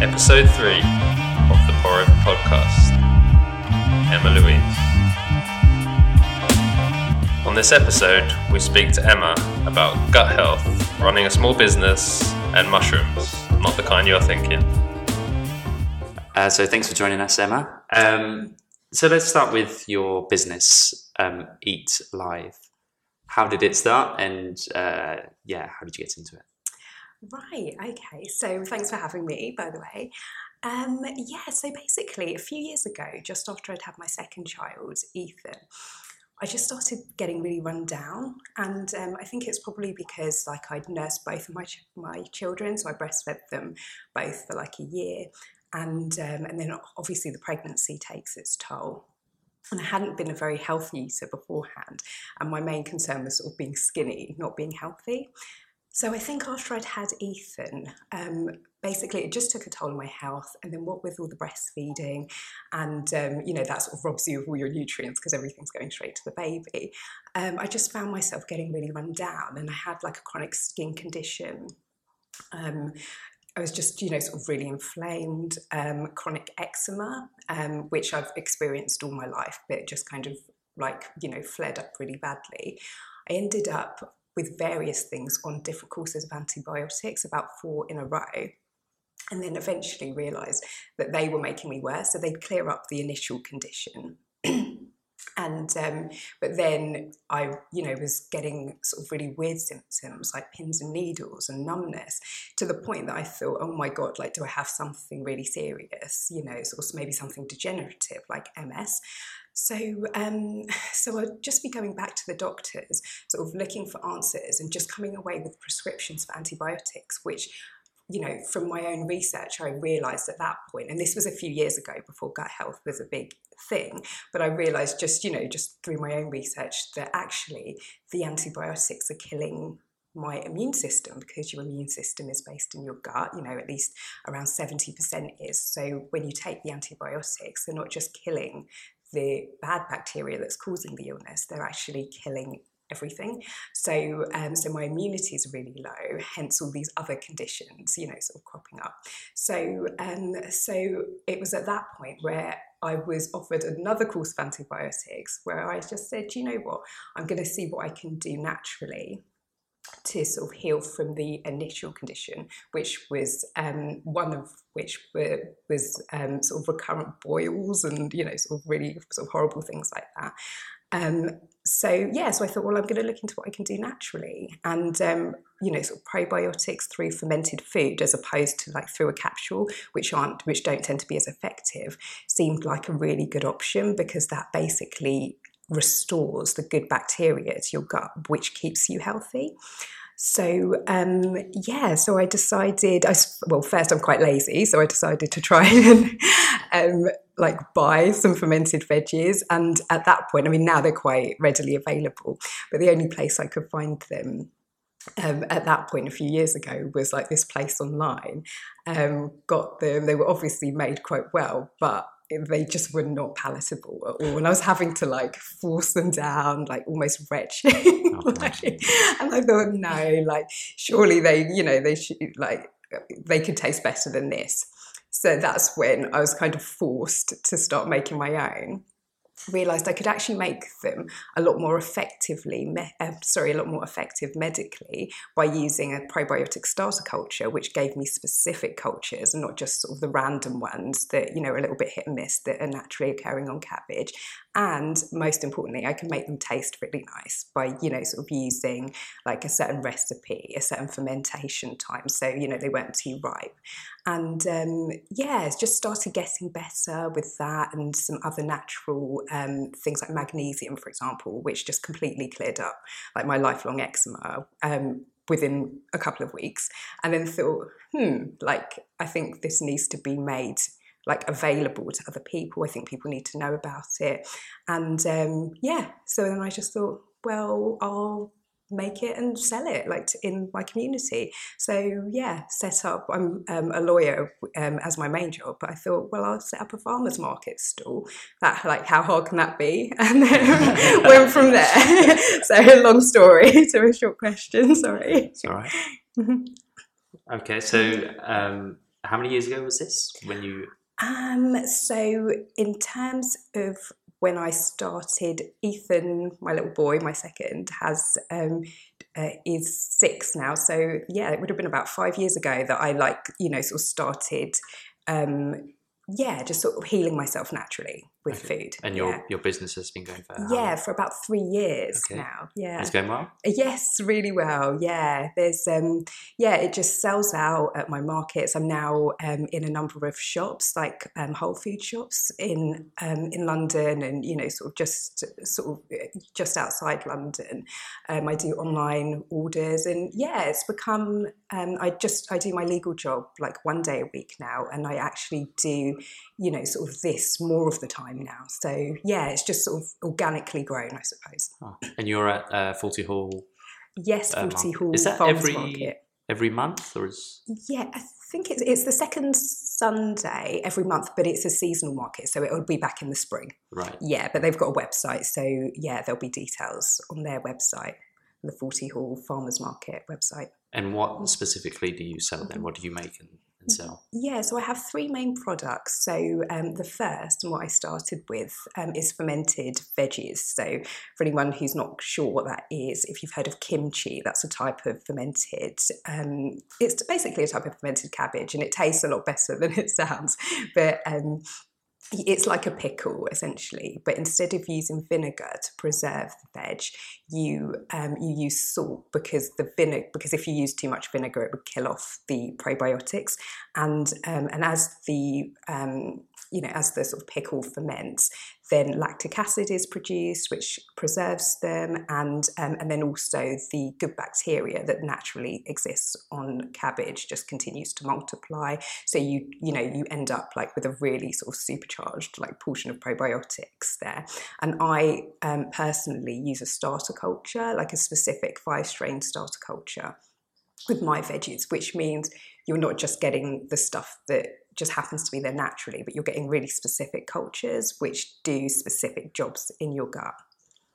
episode three of the Pour Over podcast. Emma Louise. On this episode, we speak to Emma about gut health, running a small business, and mushrooms, not the kind you're thinking. Uh, so thanks for joining us, Emma. Um, so let's start with your business, um, Eat Live. How did it start, and uh, yeah, how did you get into it? Right, okay. So thanks for having me, by the way. Um, yeah, so basically, a few years ago, just after I'd had my second child, Ethan, I just started getting really run down, and um, I think it's probably because like I'd nursed both of my ch- my children, so I breastfed them both for like a year, and um, and then obviously the pregnancy takes its toll. And I hadn't been a very healthy eater beforehand, and my main concern was sort of being skinny, not being healthy. So I think after I'd had Ethan, um, basically it just took a toll on my health. And then what with all the breastfeeding, and um, you know that sort of robs you of all your nutrients because everything's going straight to the baby. Um, I just found myself getting really run down, and I had like a chronic skin condition. Um, I was just, you know, sort of really inflamed, um, chronic eczema, um, which I've experienced all my life, but just kind of like, you know, fled up really badly. I ended up with various things on different courses of antibiotics, about four in a row. And then eventually realised that they were making me worse. So they'd clear up the initial condition. And um, but then I, you know, was getting sort of really weird symptoms like pins and needles and numbness to the point that I thought, oh my god, like do I have something really serious? You know, sort of maybe something degenerative like MS. So, um, so I'd just be going back to the doctors, sort of looking for answers, and just coming away with prescriptions for antibiotics, which you know, from my own research, I realized at that point, and this was a few years ago before gut health was a big thing, but I realized just, you know, just through my own research that actually the antibiotics are killing my immune system because your immune system is based in your gut, you know, at least around 70% is. So when you take the antibiotics, they're not just killing the bad bacteria that's causing the illness, they're actually killing everything. So, um, so my immunity is really low, hence all these other conditions, you know, sort of cropping up. So, um, so it was at that point where I was offered another course of antibiotics, where I just said, you know what, I'm going to see what I can do naturally to sort of heal from the initial condition, which was um, one of which were, was um, sort of recurrent boils and you know sort of really sort of horrible things like that. Um, so yeah, so I thought, well, I'm going to look into what I can do naturally, and um, you know, sort of probiotics through fermented food as opposed to like through a capsule, which aren't, which don't tend to be as effective, seemed like a really good option because that basically restores the good bacteria to your gut, which keeps you healthy. So um, yeah, so I decided. I well, first I'm quite lazy, so I decided to try and um, like buy some fermented veggies. And at that point, I mean, now they're quite readily available, but the only place I could find them um, at that point a few years ago was like this place online. Um, got them; they were obviously made quite well, but they just were not palatable at all. And I was having to like force them down, like almost retching. Oh, like, and I thought, no, like surely they, you know, they should like they could taste better than this. So that's when I was kind of forced to start making my own realized I could actually make them a lot more effectively, me- uh, sorry, a lot more effective medically by using a probiotic starter culture, which gave me specific cultures and not just sort of the random ones that, you know, are a little bit hit and miss that are naturally occurring on cabbage. And most importantly, I can make them taste really nice by, you know, sort of using like a certain recipe, a certain fermentation time. So, you know, they weren't too ripe. And um, yeah, just started getting better with that and some other natural um, things like magnesium, for example, which just completely cleared up like my lifelong eczema. Um, within a couple of weeks and then thought hmm like i think this needs to be made like available to other people. I think people need to know about it. And um, yeah, so then I just thought, well, I'll make it and sell it like to, in my community. So yeah set up i'm um, a lawyer um, as my main job but i thought well i'll set up a farmers market stall. That like how hard can that be? And then went from there. So long story to a short question sorry. It's all right. Okay so um, how many years ago was this when you? Um, so in terms of when I started, Ethan, my little boy, my second, has um, uh, is six now. So yeah, it would have been about five years ago that I like you know sort of started. Um, yeah, just sort of healing myself naturally with food. And your yeah. your business has been going for yeah, long? for about three years Okay. now. Yeah, It's going well. Yes, really well. Yeah, there's um, yeah, it just sells out at my markets. I'm now um, in a number of shops, like um, Whole Food shops in um, in London, and you know, sort of just sort of uh, just outside London. Um, I do online orders, and yeah, it's become. Um, I just I do my legal job like one day a week now, and I actually do you know sort of this more of the time now. So yeah, it's just sort of organically grown, I suppose. Oh. And you're at uh, Forty Hall Yes, uh, Forty. Hall Is that Farmers every Market. every month or is? Yeah, I think it's it's the second Sunday every month, but it's a seasonal market, so it'll be back in the spring. Right. Yeah, but they've got a website, so yeah, there'll be details on their website, the Forty Hall Farmers Market website. And what specifically do you sell then? What do you make and, and sell? Yeah, so I have three main products. So um, the first, and what I started with, um, is fermented veggies. So for anyone who's not sure what that is, if you've heard of kimchi, that's a type of fermented. Um, it's basically a type of fermented cabbage, and it tastes a lot better than it sounds. But um, it's like a pickle essentially, but instead of using vinegar to preserve the veg, you um, you use salt because the vinegar because if you use too much vinegar, it would kill off the probiotics, and um, and as the um, you know as the sort of pickle ferments, then lactic acid is produced, which preserves them, and um, and then also the good bacteria that naturally exists on cabbage just continues to multiply. So you you know you end up like with a really sort of supercharged like portion of probiotics there. And I um, personally use a starter culture, like a specific five strain starter culture with my veggies, which means you're not just getting the stuff that just happens to be there naturally, but you're getting really specific cultures which do specific jobs in your gut.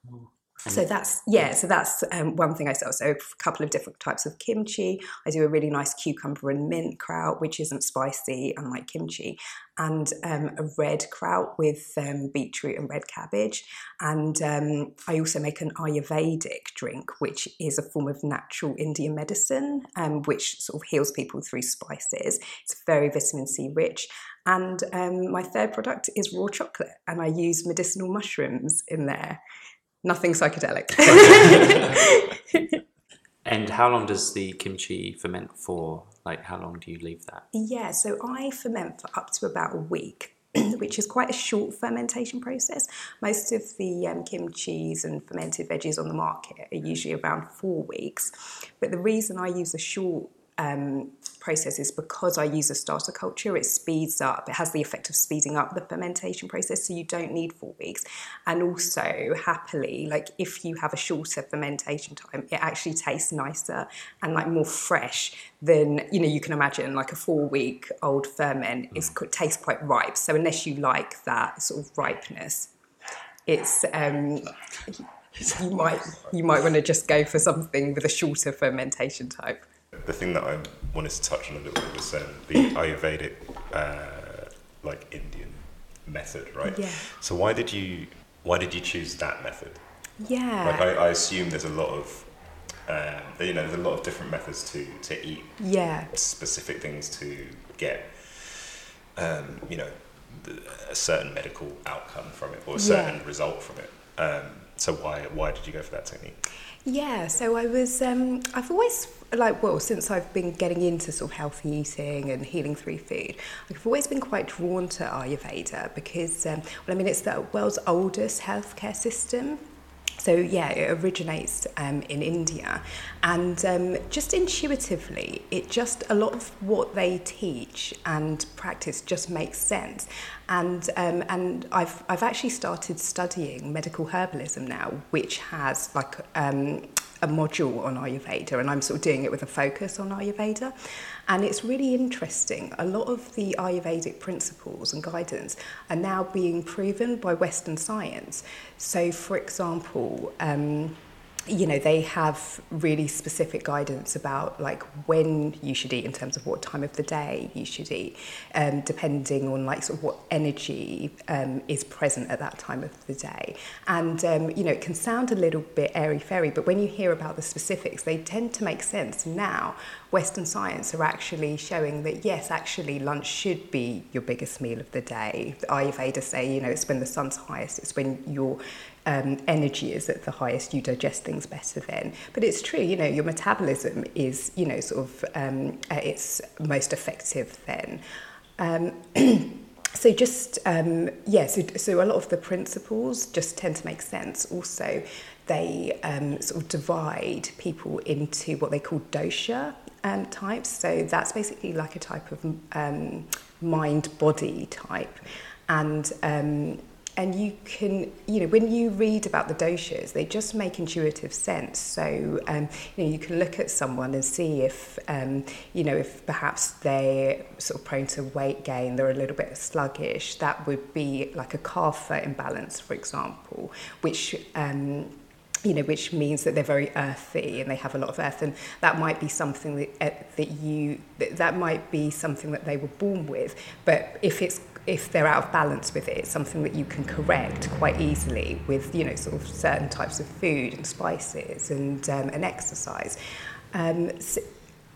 Hmm. So that's yeah. So that's um, one thing I sell. So a couple of different types of kimchi. I do a really nice cucumber and mint kraut, which isn't spicy, unlike kimchi, and um, a red kraut with um, beetroot and red cabbage. And um, I also make an Ayurvedic drink, which is a form of natural Indian medicine, um, which sort of heals people through spices. It's very vitamin C rich. And um, my third product is raw chocolate, and I use medicinal mushrooms in there. Nothing psychedelic. And how long does the kimchi ferment for? Like, how long do you leave that? yeah, so I ferment for up to about a week. Which is quite a short fermentation process. Most of the um, kimchis and fermented veggies on the market are usually around four weeks. But the reason I use a short um, process is because I use a starter culture, it speeds up, it has the effect of speeding up the fermentation process, so you don't need four weeks. And also, happily, like if you have a shorter fermentation time, it actually tastes nicer and like more fresh than you know you can imagine. Like a four week old ferment is tastes quite ripe, so unless you like that sort of ripeness, it's um, you might you might want to just go for something with a shorter fermentation type. The thing that I wanted to touch on a little bit was um, the Ayurvedic, uh, like Indian method, right? Yeah. So why did you why did you choose that method? Yeah. Like I, I assume there's a lot of um, you know there's a lot of different methods to to eat yeah. specific things to get um, you know a certain medical outcome from it or a certain Yeah. result from it. Um, so why why did you go for that technique? Yeah, so I was, um, I've always, like, well, since I've been getting into sort of healthy eating and healing through food, I've always been quite drawn to Ayurveda because, um, well, I mean, it's the world's oldest healthcare system. So, yeah, it originates um, in India. And um, just intuitively, it just, a lot of what they teach and practice just makes sense. And, um, and I've, I've actually started studying medical herbalism now, which has like um, a module on Ayurveda, and I'm sort of doing it with a focus on Ayurveda. And it's really interesting. A lot of the Ayurvedic principles and guidance are now being proven by Western science. So, for example, um, you know they have really specific guidance about like when you should eat in terms of what time of the day you should eat um, depending on like sort of what energy um, is present at that time of the day and um, you know it can sound a little bit airy fairy but when you hear about the specifics they tend to make sense now Western science are actually showing that yes, actually lunch should be your biggest meal of the day. The Ayurveda say, you know, it's when the sun's highest, it's when your um, energy is at the highest, you digest things better then. But it's true, you know, your metabolism is, you know, sort of um, at its most effective then. Um, so just um, yeah so, so a lot of the principles just tend to make sense also they um, sort of divide people into what they call dosha um, types. So that's basically like a type of um, mind-body type, and um, and you can you know when you read about the doshas, they just make intuitive sense. So um, you know you can look at someone and see if um, you know if perhaps they're sort of prone to weight gain, they're a little bit sluggish. That would be like a kapha imbalance, for example, which um, you know, which means that they're very earthy and they have a lot of earth, and that might be something that uh, that you that, might be something that they were born with. But if it's if they're out of balance with it, it's something that you can correct quite easily with you know sort of certain types of food and spices and um, and exercise. Um, so,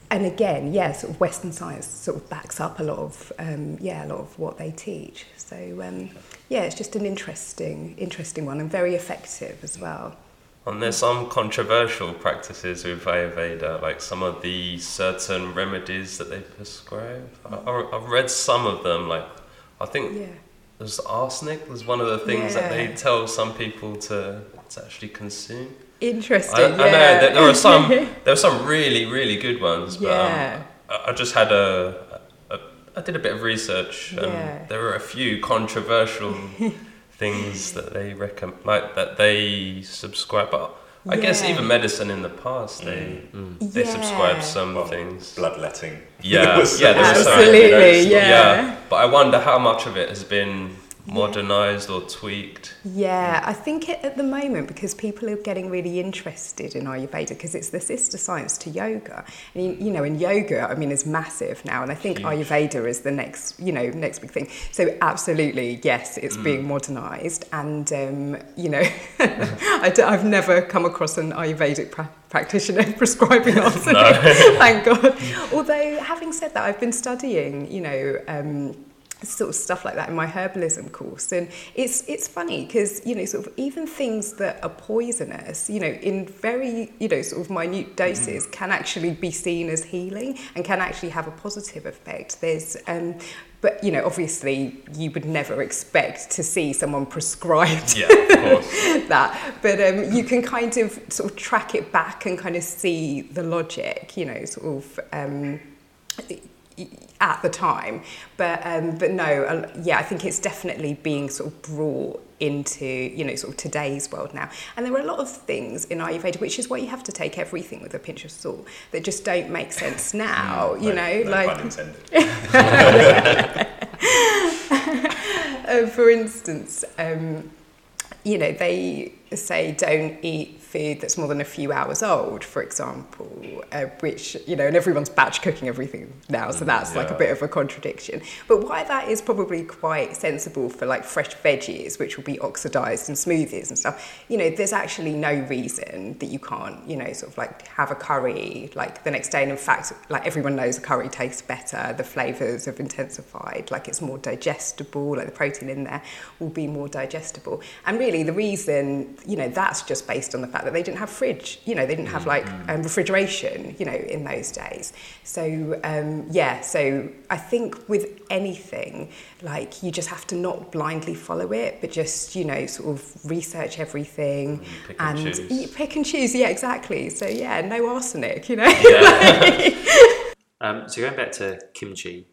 and again, yeah, sort of Western science sort of backs up a lot of um, yeah a lot of what they teach. So um, yeah, it's just an interesting interesting one and very effective as well. And there's some controversial practices with Ayurveda, like some of the certain remedies that they prescribe. I, have read some of them, like I think yeah. there's arsenic. Was one of the things yeah. that they tell some people to, to actually consume. Interesting. I, yeah. I know that there are some. there are some really, really good ones, but um, yeah. um, I, I just had a, a. I did a bit of research, and yeah. there were a few controversial things that they recommend, like that they subscribe. But I yeah. guess even medicine in the past, they mm. they yeah. subscribe some well, things. Bloodletting. Yeah, yeah, absolutely, yeah. yeah. But I wonder how much of it has been modernized or tweaked? Yeah, I think it, at the moment because people are getting really interested in Ayurveda because it's the sister science to yoga. And you, you know, in yoga, I mean, is massive now, and I think Huge. Ayurveda is the next, you know, next big thing. So absolutely, yes, it's mm. being modernized, and um, you know, I d- I've never come across an Ayurvedic pra- practitioner prescribing arsenic. Thank God. Although, having said that, I've been studying, you know. Um, sort of stuff like that in my herbalism course. And it's it's funny because you know sort of even things that are poisonous you know in very you know sort of minute doses mm. can actually be seen as healing and can actually have a positive effect. There's um but you know obviously you would never expect to see someone prescribed yeah, that. But um, you can kind of sort of track it back and kind of see the logic you know sort of um, at the time. But um, but no, uh, yeah, I think it's definitely being sort of brought into you know sort of today's world now. And there are a lot of things in Ayurveda, which is why you have to take everything with a pinch of salt, that just don't make sense now. you no, know, no like. uh, for instance, um, you know they say don't eat food that's more than a few hours old, for example, uh, which, you know, and everyone's batch cooking everything now, so that's yeah. like a bit of a contradiction. But why that is probably quite sensible for like fresh veggies, which will be oxidized in smoothies and stuff, you know, there's actually no reason that you can't, you know, sort of like have a curry like the next day. And in fact, like everyone knows a curry tastes better, the flavors have intensified, like it's more digestible, like the protein in there will be more digestible. And really, the reason, you know, that's just based on the fact that they didn't have fridge, you know, they didn't have like mm. um, refrigeration, you know, in those days. So um, yeah, so I think with anything, like you just have to not blindly follow it, but just you know, sort of research everything mm, pick and, and pick and choose. Yeah, exactly. So yeah, no arsenic, you know. Yeah. um, so going back to kimchi,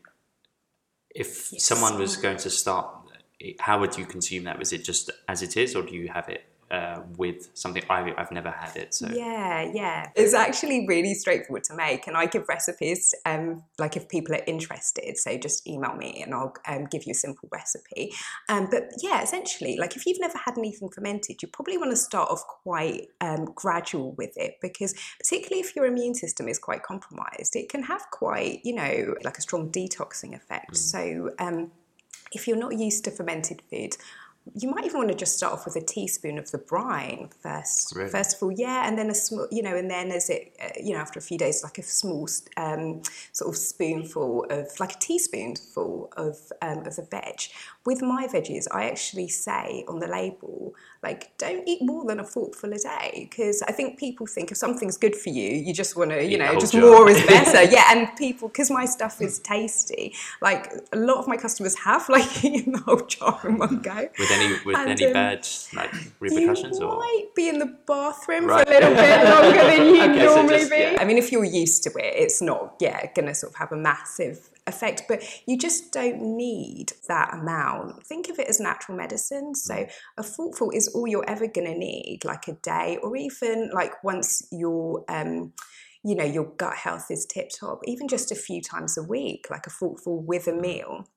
if yes. someone was going to start how would you consume that? Was it just as it is, or do you have it uh, with something I, I've never had it. So yeah, yeah, it's actually really straightforward to make, and I give recipes. Um, like if people are interested, so just email me and I'll um, give you a simple recipe. Um, but yeah, essentially, like if you've never had anything fermented, you probably want to start off quite um, gradual with it because particularly if your immune system is quite compromised, it can have quite you know like a strong detoxing effect. Mm. So um, if you're not used to fermented food, you might even want to just start off with a teaspoon of the brine first. Really? First of all, yeah, and then a small, you know, and then as it, uh, you know, after a few days, like a small um, sort of spoonful of, like a teaspoonful of um, of the veg. With my veggies, I actually say on the label, like, don't eat more than a forkful a day, because I think people think if something's good for you, you just want to, you know, just jar. more is better. yeah, and people, because my stuff is tasty, like a lot of my customers have like eaten the whole jar in one go. Any with and, any um, bad like repercussions, you or might be in the bathroom right. for a little bit longer than you okay, normally so just, be. Yeah. I mean, if you're used to it, it's not yeah going to sort of have a massive effect, but you just don't need that amount. Think of it as natural medicine. So mm. a thoughtful is all you're ever going to need, like a day, or even like once you're. Um, you know, your gut health is tip top, even just a few times a week, like a thoughtful with a mm. meal.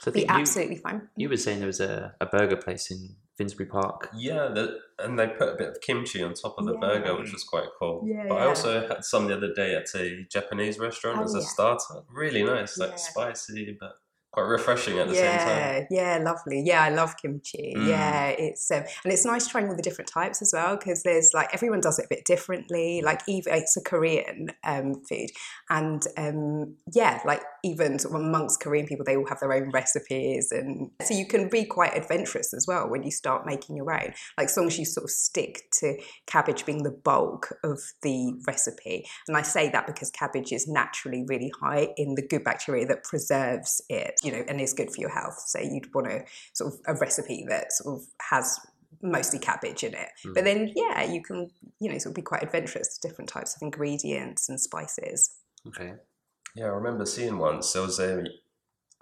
So be absolutely fine. You were saying there was a, a burger place in Finsbury Park. Yeah, the, and they put a bit of kimchi on top of the yeah. burger, which was quite cool. Yeah, but I also had some the other day at a Japanese restaurant oh, as a starter. Really nice, like spicy, but quite refreshing at the yeah, same time. Yeah, lovely. Yeah, I love kimchi. Mm. Yeah, it's um, and it's nice trying all the different types as well because there's like everyone does it a bit differently. Like even it's a Korean um, food, and um, yeah, like even sort of amongst Korean people, they all have their own recipes, and so you can be quite adventurous as well when you start making your own. Like as long as you sort of stick to cabbage being the bulk of the recipe, and I say that because cabbage is naturally really high in the good bacteria that preserves it you know, and is good for your health. So you'd want a sort of a recipe that sort of has mostly cabbage in it. Mm. But then, yeah, you can, you know, sort of be quite adventurous to different types of ingredients and spices. Okay. Yeah, I remember seeing once there was a,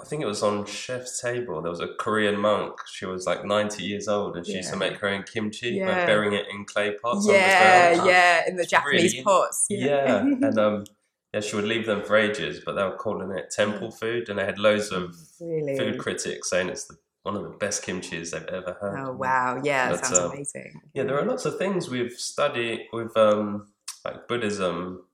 I think it was on chef's table. There was a Korean monk. She was like ninety years old, and she used to make her own kimchi yeah. by burying it in clay pots. Yeah, yeah, in the Japanese really, pots. Yeah, and um, yeah, she would leave them for ages, but they were calling it temple food, and they had loads of really? food critics saying it's the, one of the best kimchi's they've ever had. Oh wow, yeah, sounds um, amazing. Yeah, there are lots of things we've studied with um, like Buddhism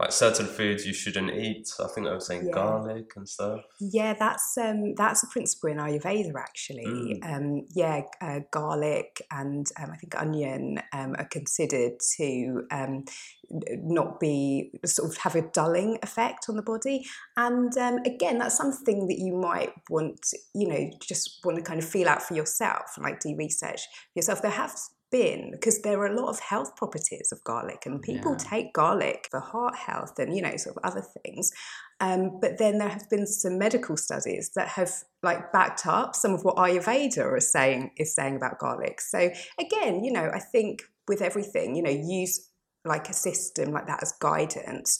like certain foods you shouldn't eat. I think I was saying yeah. garlic and stuff. Yeah, that's um, that's a principle in Ayurveda actually. Mm. Um, yeah, uh, garlic and um, I think onion um, are considered to um, not be sort of have a dulling effect on the body. And um, again, that's something that you might want, you know, just want to kind of feel out for yourself and like do research for yourself. There have been because there are a lot of health properties of garlic and people yeah. take garlic for heart health and you know sort of other things. Um, but then there have been some medical studies that have like backed up some of what ayurveda is saying is saying about garlic. So again you know i think with everything you know use like a system like that as guidance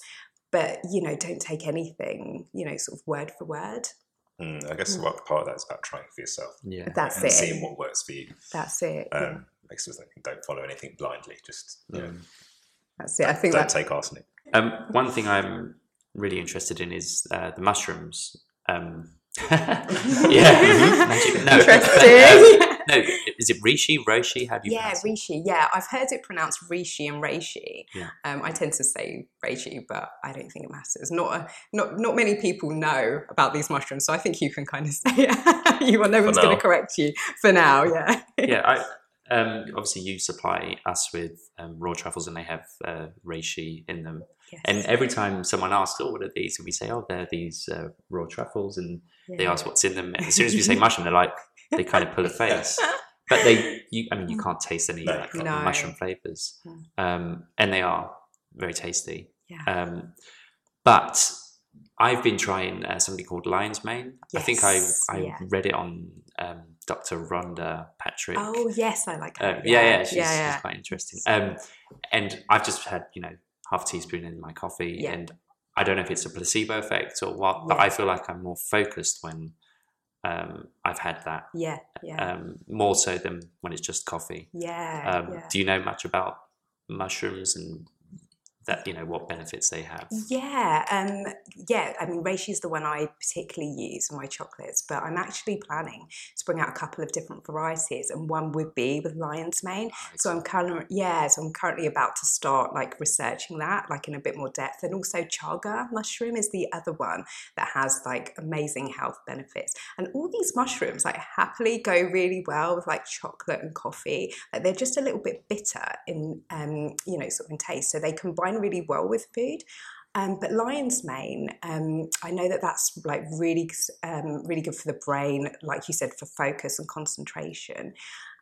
but you know don't take anything you know sort of word for word. Mm, i guess mm. what part of that is about trying for yourself yeah. That's and it. seeing what works for you. That's it. Um, yeah don't follow anything blindly. Just you know, that's it. I think don't that... take arsenic. Um, one thing I'm really interested in is uh, the mushrooms. Um, yeah, no, interesting. no, is it Reishi, Roshi? How do you? Yeah, Reishi. Yeah, I've heard it pronounced Reishi and Reishi. Yeah. Um, I tend to say Reishi, but I don't think it matters. Not a, not not many people know about these mushrooms, so I think you can kind of say it. you. No one's going to correct you for now. Yeah. yeah, I um, obviously, you supply us with um, raw truffles, and they have uh, reishi in them. Yes. And every time someone asks, "Oh, what are these?" and we say, "Oh, they're these uh, raw truffles," and yeah. they ask what's in them. And as soon as we say mushroom, they're like, they kind of pull a face. But they, you, I mean, you can't taste any like, no. mushroom flavors, hmm. um, and they are very tasty. Yeah. Um, but I've been trying uh, something called lion's mane. Yes. I think I I yeah. read it on um, Dr. Rhonda Patrick. Oh yes, I like her. Uh, yeah, yeah, she's, yeah, yeah. she's quite interesting. Um, and I've just had you know half a teaspoon in my coffee, yeah. and I don't know if it's a placebo effect or what, but I feel like I'm more focused when um, I've had that. Yeah, yeah. Um, more so than when it's just coffee. Yeah, um, yeah. Do you know much about mushrooms and that you know what benefits they have? Yeah, um, yeah. I mean, reishi is the one I particularly use in my chocolates, but I'm actually planning to bring out a couple of different varieties, and one would be with lion's mane. So I'm currently, yeah, so I'm currently about to start like researching that, like in a bit more depth, and also chaga mushroom is the other one that has like amazing health benefits, and all these mushrooms like happily go really well with like chocolate and coffee. Like they're just a little bit bitter in, um, you know, sort of in taste, so they combine really well with food. Um, but lion's mane, um, I know that that's like really, um, really good for the brain, like you said, for focus and concentration.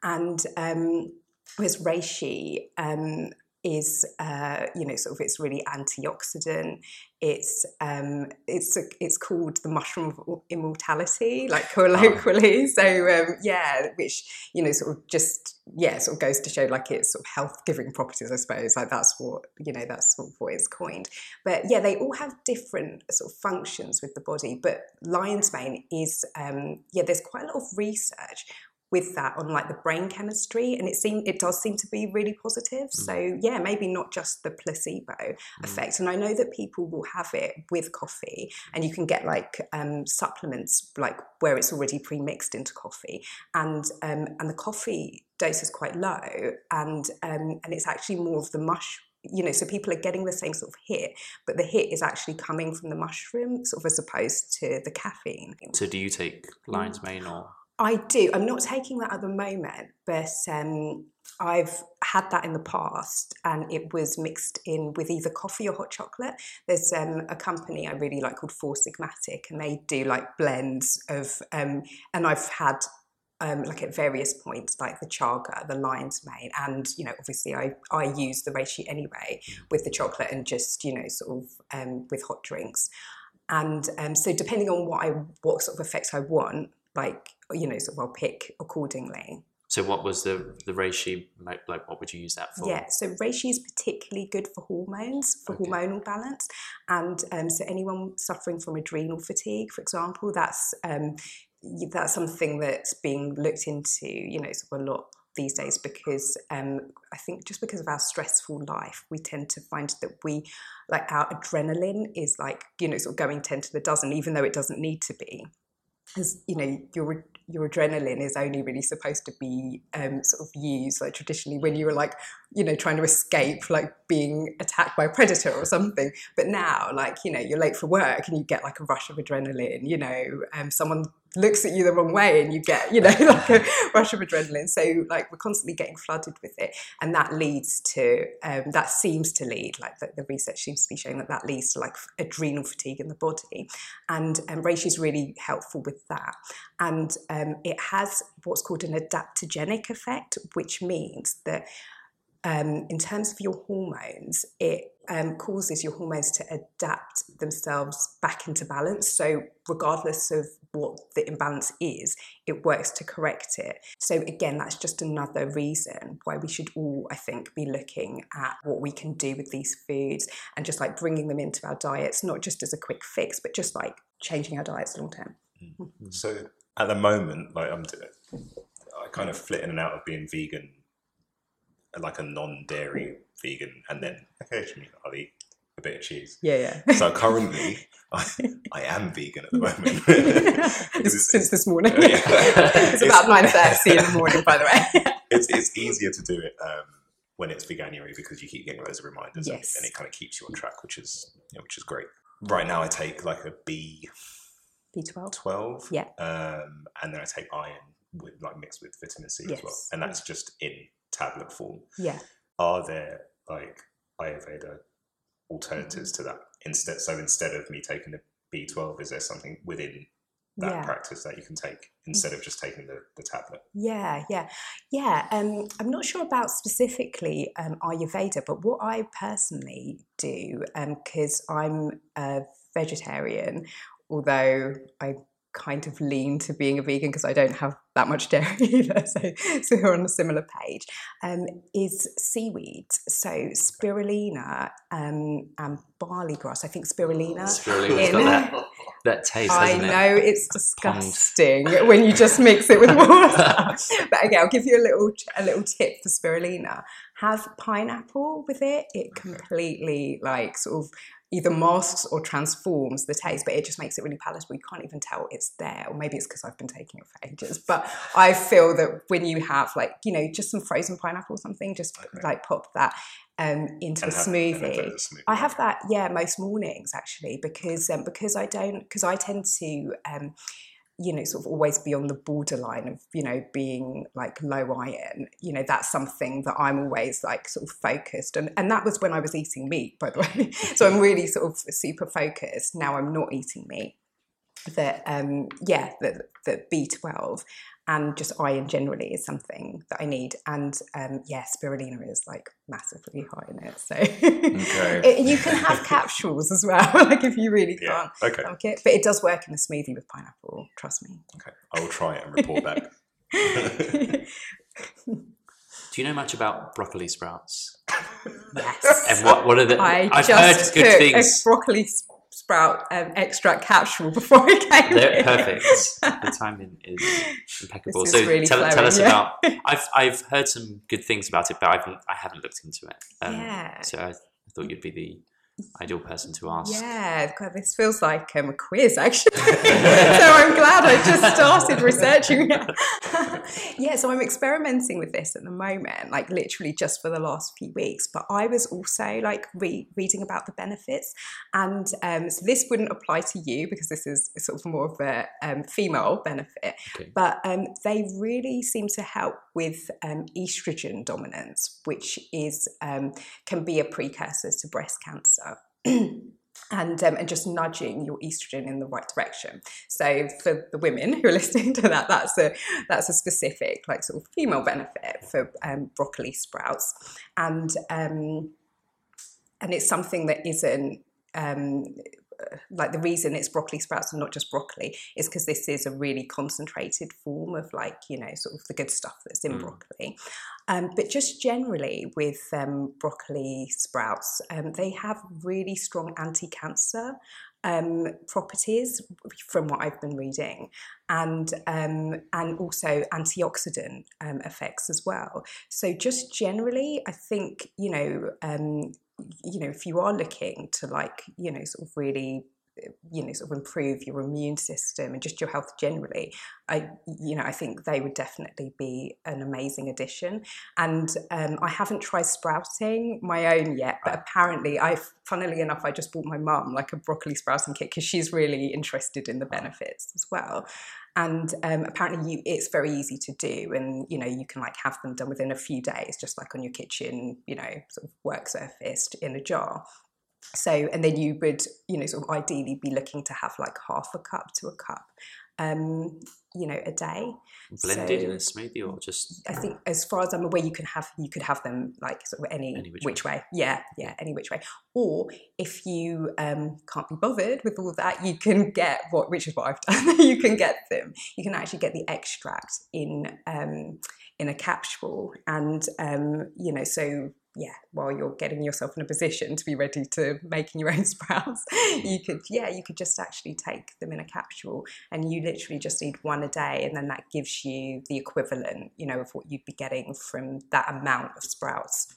And um, whereas reishi um, is, uh, you know, sort of it's really antioxidant. It's um, it's a, it's called the mushroom of immortality, like colloquially. Oh. So um, yeah, which you know, sort of just yeah, sort of goes to show like its sort of health giving properties, I suppose. Like that's what you know, that's sort of what it's coined. But yeah, they all have different sort of functions with the body. But lion's mane is um, yeah, there's quite a lot of research with that on like the brain chemistry and it seem it does seem to be really positive mm. so yeah maybe not just the placebo mm. effect and i know that people will have it with coffee and you can get like um, supplements like where it's already pre-mixed into coffee and um, and the coffee dose is quite low and um, and it's actually more of the mush you know, so people are getting the same sort of hit, but the hit is actually coming from the mushroom, sort of as opposed to the caffeine. So, do you take lion's mane or? I do. I'm not taking that at the moment, but um, I've had that in the past, and it was mixed in with either coffee or hot chocolate. There's um, a company I really like called Four Sigmatic, and they do like blends of, um, and I've had um, like at various points, like the chaga, the lion's mane, and you know, obviously, I I use the reishi anyway with the chocolate and just you know, sort of um, with hot drinks, and um, so depending on what I what sort of effects I want, like you know, sort of I'll pick accordingly. So, what was the the reishi like? What would you use that for? Yeah, so reishi is particularly good for hormones, for okay. hormonal balance, and um, so anyone suffering from adrenal fatigue, for example, that's um, that's something that's being looked into, you know, sort of a lot these days because um, I think just because of our stressful life, we tend to find that we like our adrenaline is like you know sort of going ten to the dozen, even though it doesn't need to be. As you know, your your adrenaline is only really supposed to be um, sort of used like traditionally when you were like you know trying to escape like being attacked by a predator or something. But now like you know you're late for work and you get like a rush of adrenaline you know um, someone looks at you the wrong way and you get you know like a rush of adrenaline. So like we're constantly getting flooded with it and that leads to um, that seems to lead like the, the, research seems to be showing that that leads to like adrenal fatigue in the body. And um, reishi is really helpful with that. And um, it has what's called an adaptogenic effect which means that um, in terms of your hormones, it um, causes your hormones to adapt themselves back into balance. So, regardless of what the imbalance is, it works to correct it. So, again, that's just another reason why we should all, I think, be looking at what we can do with these foods and just like bringing them into our diets, not just as a quick fix, but just like changing our diets long term. Mm-hmm. So, at the moment, like I'm, I kind of flit in and out of being vegan like a non-dairy vegan, and then occasionally I'll eat a bit of cheese. Yeah, yeah. So currently, I, I am vegan at the moment. Since this morning. Yeah. it's about nine thirty in the morning, by the way. it's it's easier to do it um, when it's veganuary because you keep getting loads of reminders, yes. and, and, it kind of keeps you on track, which is you know, which is great. Right now, I take like a B. B12. 12. Yeah. Um, and then I take iron with like mixed with vitamin C yes. as well. And that's just in tablet form. Yeah. Are there like Ayurveda alternatives mm-hmm. to that? Instead, so instead of me taking the B12, is there something within that yeah. practice that you can take instead of just taking the, the tablet? Yeah, yeah, yeah. Um, I'm not sure about specifically um, Ayurveda, but what I personally do, because um, I'm a vegetarian, although I kind of lean to being a vegan because I don't have that much dairy either. So, so we're on a similar page. Um, is seaweed. So spirulina um, and barley grass. I think spirulina. Spirulina's got that that taste. I know it? it's disgusting Pond. when you just mix it with water. but okay, I'll give you a little a little tip for spirulina. Have pineapple with it. It completely like sort of either masks or transforms the taste, but it just makes it really palatable. You can't even tell it's there, or maybe it's because I've been taking it for ages. But I feel that when you have like you know just some frozen pineapple or something, just okay. like pop that um, into and a have, smoothie. smoothie. I have that yeah most mornings actually because um, because I don't because I tend to. Um, you know, sort of always be on the borderline of, you know, being like low iron, you know, that's something that I'm always like sort of focused. And, and that was when I was eating meat, by the way. so I'm really sort of super focused. Now I'm not eating meat. That, um, yeah, that, that B12 and just iron generally is something that I need. And um, yeah, spirulina is like massively high in it. So okay. it, you can have capsules as well, like if you really yeah. can't okay. it. But it does work in a smoothie with pineapple, trust me. Okay, I will try it and report back. Do you know much about broccoli sprouts? Yes. And what, what are the? I I've just heard good things. broccoli sprout um, extract capsule before I came They're Perfect. the timing is impeccable. Is so really tell, tell, us yeah. about. I've I've heard some good things about it, but I've I haven't looked into it. Um, yeah. So I thought you'd be the ideal person to ask. Yeah, God, this feels like um, a quiz actually. so I'm glad I just started researching yeah, so I'm experimenting with this at the moment, like literally just for the last few weeks. But I was also like re- reading about the benefits, and um, so this wouldn't apply to you because this is sort of more of a um, female benefit. Okay. But um, they really seem to help with um, estrogen dominance, which is um, can be a precursor to breast cancer. and um, and just nudging your estrogen in the right direction. So for the women who are listening to that, that's a that's a specific like sort of female benefit for um, broccoli sprouts, and um, and it's something that isn't um, like the reason it's broccoli sprouts and not just broccoli is because this is a really concentrated form of like you know sort of the good stuff that's in mm. broccoli um, but just generally with um, broccoli sprouts um, they have really strong anti-cancer um, properties from what I've been reading, and um, and also antioxidant um, effects as well. So just generally, I think you know um, you know, if you are looking to like, you know, sort of really you know sort of improve your immune system and just your health generally i you know i think they would definitely be an amazing addition. And um, i haven't tried sprouting my own yet but apparently i funnily enough i just bought my mum like a broccoli sprouting kit because she's really interested in the benefits as well. And um, apparently you, it's very easy to do and you know you can like have them done within a few days just like on your kitchen you know sort of work surface in a jar so and then you would you know sort of ideally be looking to have like half a cup to a cup um, you know, a day. Blended so, in a smoothie or just? I think, as far as I'm aware, you can have you could have them like sort of any, any which, which way. way. Yeah, yeah, any which way. Or if you um, can't be bothered with all that, you can get what, which is what I've done. you can get them. You can actually get the extract in um, in a capsule, and um, you know, so yeah, while you're getting yourself in a position to be ready to making your own sprouts, you could, yeah, you could just actually take them in a capsule and you literally just need one a day. And then that gives you the equivalent, you know, of what you'd be getting from that amount of sprouts.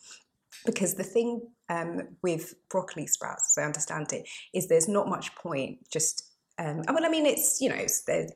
Because the thing um, with broccoli sprouts, as I understand it, is there's not much point just um, well, I mean, it's you know they're,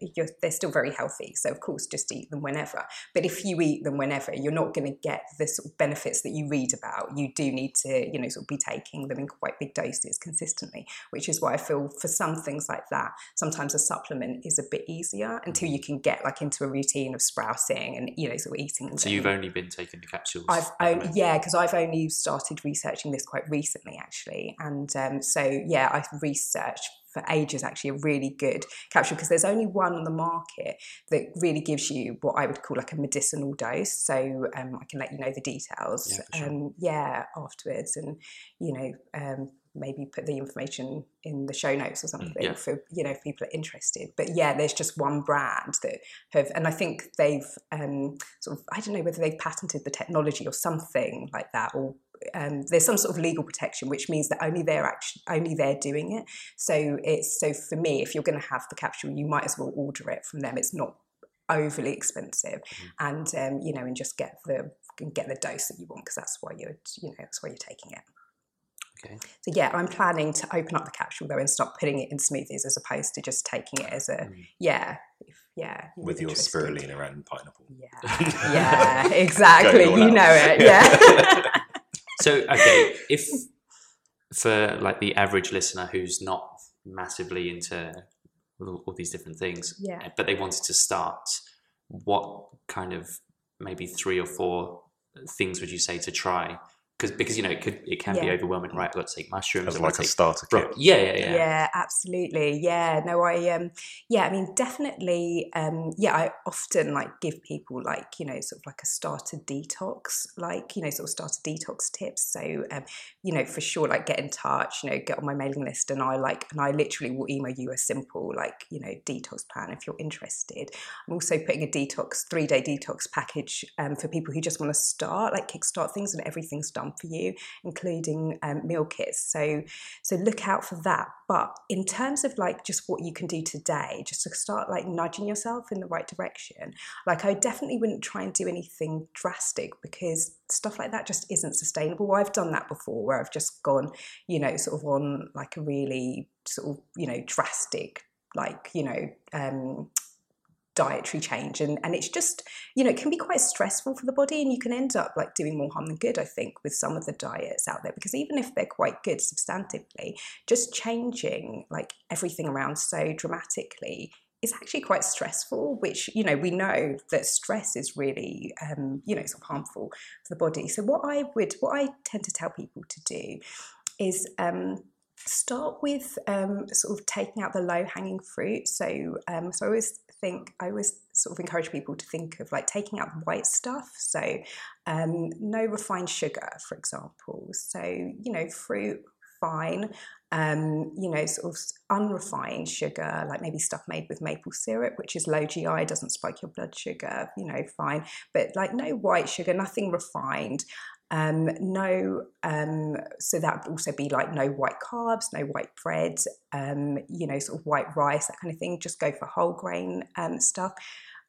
they're still very healthy, so of course just eat them whenever. But if you eat them whenever, you're not going to get the sort of benefits that you read about. You do need to you know sort of be taking them in quite big doses consistently, which is why I feel for some things like that, sometimes a supplement is a bit easier until you can get like into a routine of sprouting and you know sort of eating. So you've only been taking the capsules. I've only, yeah, because I've only started researching this quite recently actually, and um, so yeah, I've researched for ages actually a really good capsule because there's only one on the market that really gives you what I would call like a medicinal dose. So um, I can let you know the details. Yeah, sure. um, yeah afterwards, and you know. Um, maybe put the information in the show notes or mm, something yeah. for you know if people are interested but yeah there's just one brand that have and i think they've um, sort of i don't know whether they've patented the technology or something like that or um, there's some sort of legal protection, which means that only they're actually only they're doing it. So it's so for me, if you're going to have the capsule, you might as well order it from them. It's not overly expensive, mm-hmm. and um, you know, and just get the get the dose that you want because that's why you're you know that's why you're taking it. Okay. So yeah, I'm planning to open up the capsule though and start putting it in smoothies as opposed to just taking it as a mm. yeah, yeah. With your spirulina and pineapple. Yeah, yeah, exactly. you know it. Yeah. so okay, if for like the average listener who's not massively into all, all these different things, yeah, but they wanted to start, what kind of maybe three or four things would you say to try because because you know it could it can yeah. be overwhelming right? I've got to take mushrooms as like a starter kit. Yeah yeah yeah. Yeah absolutely. Yeah no i um yeah i mean definitely um yeah i often like give people like you know sort of like a starter detox like you know sort of starter detox tips. So um you know for sure like get in touch you know get on my mailing list and i like and i literally will email you a simple like you know detox plan if you're interested. I'm also putting a detox three day detox package um, for people who just want to start like kickstart things and everything's done for you, including um, meal kits. So, so look out for that. But in terms of like just what you can do today, just to start like nudging yourself in the right direction, like I definitely wouldn't try and do anything drastic because stuff like that just isn't sustainable. I've done that before where I've just gone, you know, sort of on like a really sort of, you know, drastic like you know um, dietary change and and it's just you know it can be quite stressful for the body and you can end up like doing more harm than good i think with some of the diets out there because even if they're quite good substantively just changing like everything around so dramatically is actually quite stressful which you know we know that stress is really um, you know sort of harmful for the body so what i would what i tend to tell people to do is um, start with um, sort of taking out the low hanging fruit. So, um, so I always think I always sort of encourage people to think of like taking out the white stuff. So, um, no refined sugar, for example. So, you know, fruit, fine. Um, you know, sort of unrefined sugar, like maybe stuff made with maple syrup, which is low GI, doesn't spike your blood sugar, you know, fine. But like no white sugar, nothing refined. Um, no, um, so that would also be like no white carbs, no white bread, um, you know, sort of white rice, that kind of thing. Just go for whole grain um, stuff.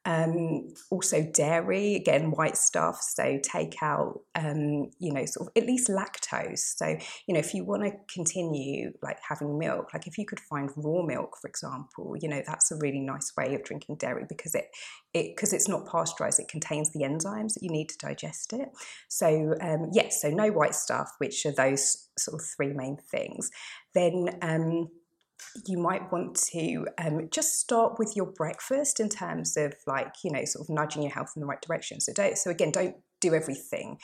Um, also dairy, again, white stuff. So take out, um, you know, sort of at least lactose. So, you know, if you want to continue like having milk, like if you could find raw milk, for example, you know, that's a really nice way of drinking dairy because it, it because it's not pasteurized, it contains the enzymes that you need to digest it. So, um, yes, so no white stuff, which are those sort of three main things. Then, um, you might want to um, just start with your breakfast in terms of like you know sort of nudging your health in the right direction. So don't so again don't do everything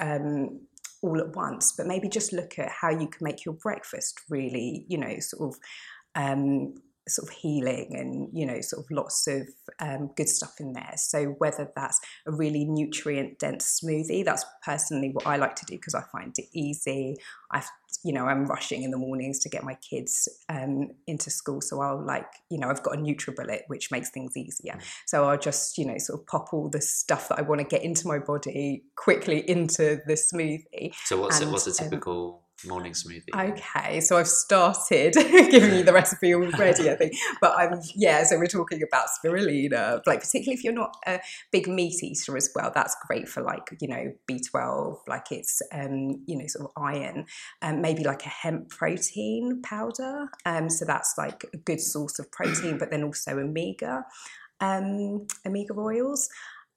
um, all at once but maybe just look at how you can make your breakfast really you know sort of um, sort of healing and you know sort of lots of um, good stuff in there. So whether that's a really nutrient dense smoothie that's personally what i like to do because i find it easy. I've, you know i'm rushing in the mornings to get my kids um, into school so i'll like you know i've got a nutribullet which makes things easier. Mm. so i'll just you know sort of pop all the stuff that i want to get into my body quickly into the smoothie so what's and, what's a um, typical um, morning smoothie. Okay, so I've started giving you the recipe already, I think. But I'm yeah, so we're talking about spirulina, like particularly if you're not a big meat eater as well. That's great for like you know B12, like it's um, you know sort of iron. Um, maybe like a hemp protein powder. Um, so that's like a good source of protein, but then also omega um, omega oils.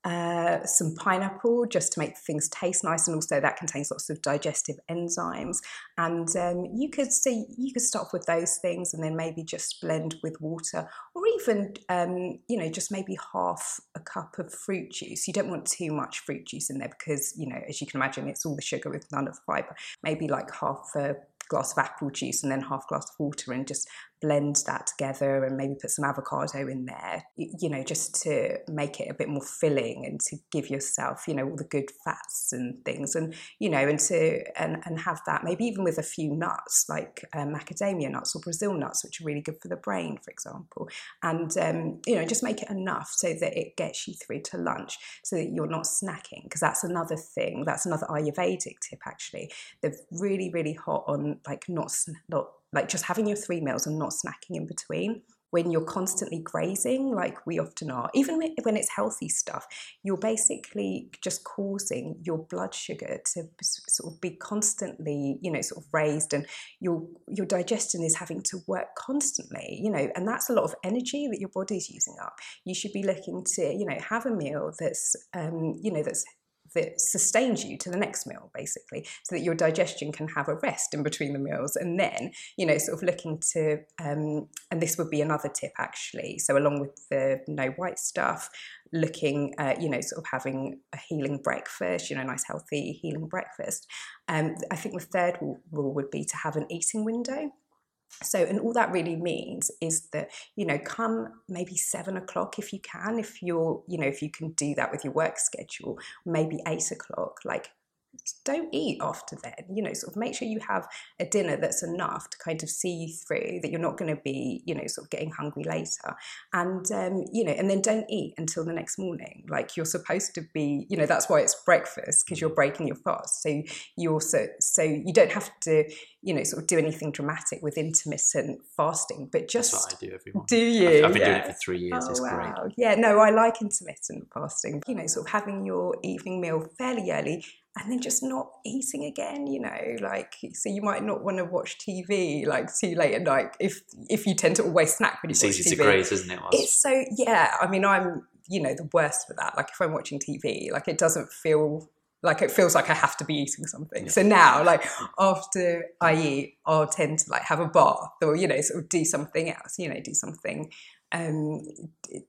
Uh, some pineapple just to make things taste nice, and also that contains lots of digestive enzymes. And um, you could see you could start with those things, and then maybe just blend with water, or even um, you know just maybe half a cup of fruit juice. You don't want too much fruit juice in there because you know as you can imagine, it's all the sugar with none of the fiber. Maybe like half a glass of apple juice and then half glass of water and just blend that together and maybe put some avocado in there, you know, just to make it a bit more filling and to give yourself, you know, all the good fats and things and, you know, and to, and, and have that maybe even with a few nuts like um, macadamia nuts or Brazil nuts, which are really good for the brain, for example. And, um, you know, just make it enough so that it gets you through to lunch so that you're not snacking because that's another thing. That's another Ayurvedic tip, actually. They're really, really hot on like not, not like just having your three meals and not snacking in between when you're constantly grazing, like we often are, even when it's healthy stuff, you're basically just causing your blood sugar to sort of be constantly, you know, sort of raised, and your your digestion is having to work constantly, you know, and that's a lot of energy that your body's using up. You should be looking to, you know, have a meal that's, um, you know, that's that sustains you to the next meal, basically, so that your digestion can have a rest in between the meals. And then, you know, sort of looking to, um, and this would be another tip actually. So, along with the no white stuff, looking at, you know, sort of having a healing breakfast, you know, nice healthy healing breakfast. Um, I think the third rule would be to have an eating window. So, and all that really means is that, you know, come maybe seven o'clock if you can, if you're, you know, if you can do that with your work schedule, maybe eight o'clock, like don't eat after then. You know, sort of make sure you have a dinner that's enough to kind of see you through, that you're not going to be, you know, sort of getting hungry later. And, um, you know, and then don't eat until the next morning. Like you're supposed to be, you know, that's why it's breakfast because you're breaking your fast. So you also, so you don't have to, you know, sort of do anything dramatic with intermittent fasting, but just. That's what I do every Do you? I've, I've been yeah. doing it for three years. Oh, it's wow. great. Yeah, no, I like intermittent fasting. You know, sort of having your evening meal fairly early and then just not eating again you know like so you might not want to watch tv like too late at night if if you tend to always snack when you it's watch easy TV. to graze isn't it it's so yeah i mean i'm you know the worst for that like if i'm watching tv like it doesn't feel like it feels like I have to be eating something. Yeah. So now, like after I eat, I'll tend to like have a bath or you know sort of do something else. You know, do something um,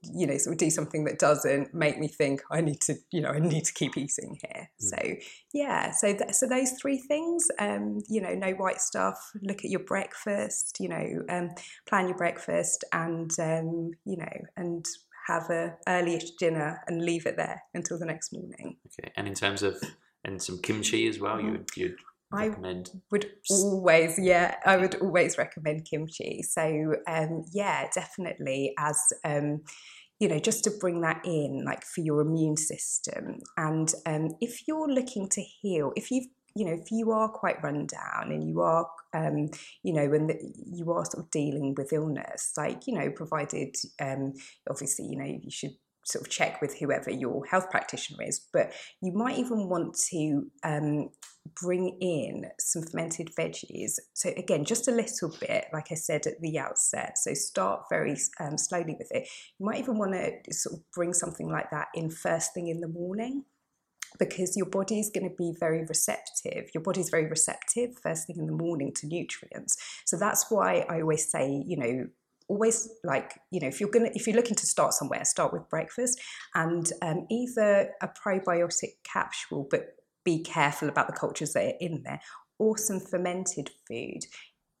you know, sort of do something that doesn't make me think I need to, you know, I need to keep eating here. Mm. So yeah, so th- so those three things, um, you know, no white stuff. Look at your breakfast, you know, um, plan your breakfast, and um, you know, and have a earlyish dinner and leave it there until the next morning. Okay, and in terms of and some kimchi as well, mm-hmm. you you'd recommend? I would always, yeah, I would always recommend kimchi. So, um, yeah, definitely as, um, you know, just to bring that in, like for your immune system. And um, if you're looking to heal, if you've you know, if you are quite run down and you are, um, you know, when you are sort of dealing with illness, like, you know, provided, um, obviously, you know, you should sort of check with whoever your health practitioner is, but you might even want to um, bring in some fermented veggies. So, again, just a little bit, like I said at the outset. So, start very um, slowly with it. You might even want to sort of bring something like that in first thing in the morning because your body is going to be very receptive. Your body is very receptive first thing in the morning to nutrients. So, that's why I always say, you know, always like you know if you're gonna if you're looking to start somewhere start with breakfast. And um, either a probiotic capsule but be careful about the cultures that are in there. Or some fermented food.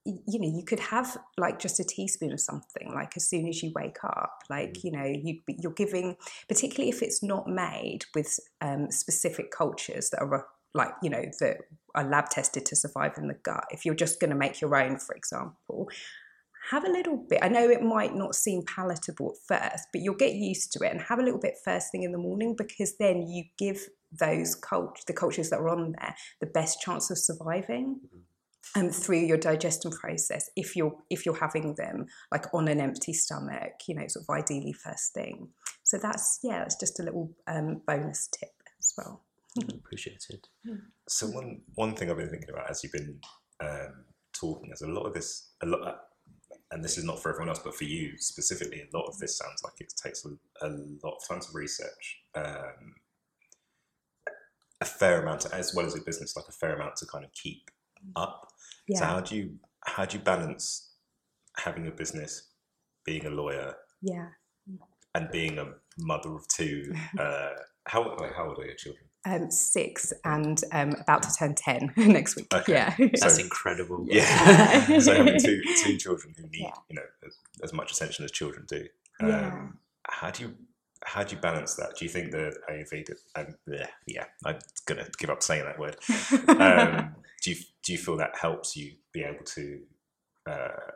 You know you could have like just a teaspoon of something like as soon as you wake up. Like mm. you know you, you're giving particularly if it's not made with um, specific cultures that are like you know that are lab tested to survive in the gut. If you're just going to make your own for example have a little bit. I know it might not seem palatable at first, but you'll get used to it and have a little bit first thing in the morning because then you give those cult- the cultures that are on there the best chance of surviving. Um, through your digestion process, if you're if you're having them like on an empty stomach, you know, sort of ideally first thing. So that's yeah, that's just a little um, bonus tip as well. Appreciated. So one one thing I've been thinking about as you've been um, talking is a lot of this a lot and this is not for everyone else, but for you specifically, a lot of this sounds like it takes a, a lot of time to research, um, a fair amount, to, as well as a business, like a fair amount to kind of keep up. Yeah. So how do you how do you balance having a business, being a lawyer, yeah, and being a mother of two? Uh, how how old are your children? Um, six and um, about to turn 10 next week. Okay. Yeah. That's so, incredible. Yeah. so having two, two children who need, yeah. you know, as, as, much attention as children do. Um, yeah. How do you how do you balance that? Do you think the Ayurveda? Um, yeah, I'm gonna give up saying that word. Um, do you do you feel that helps you be able to uh,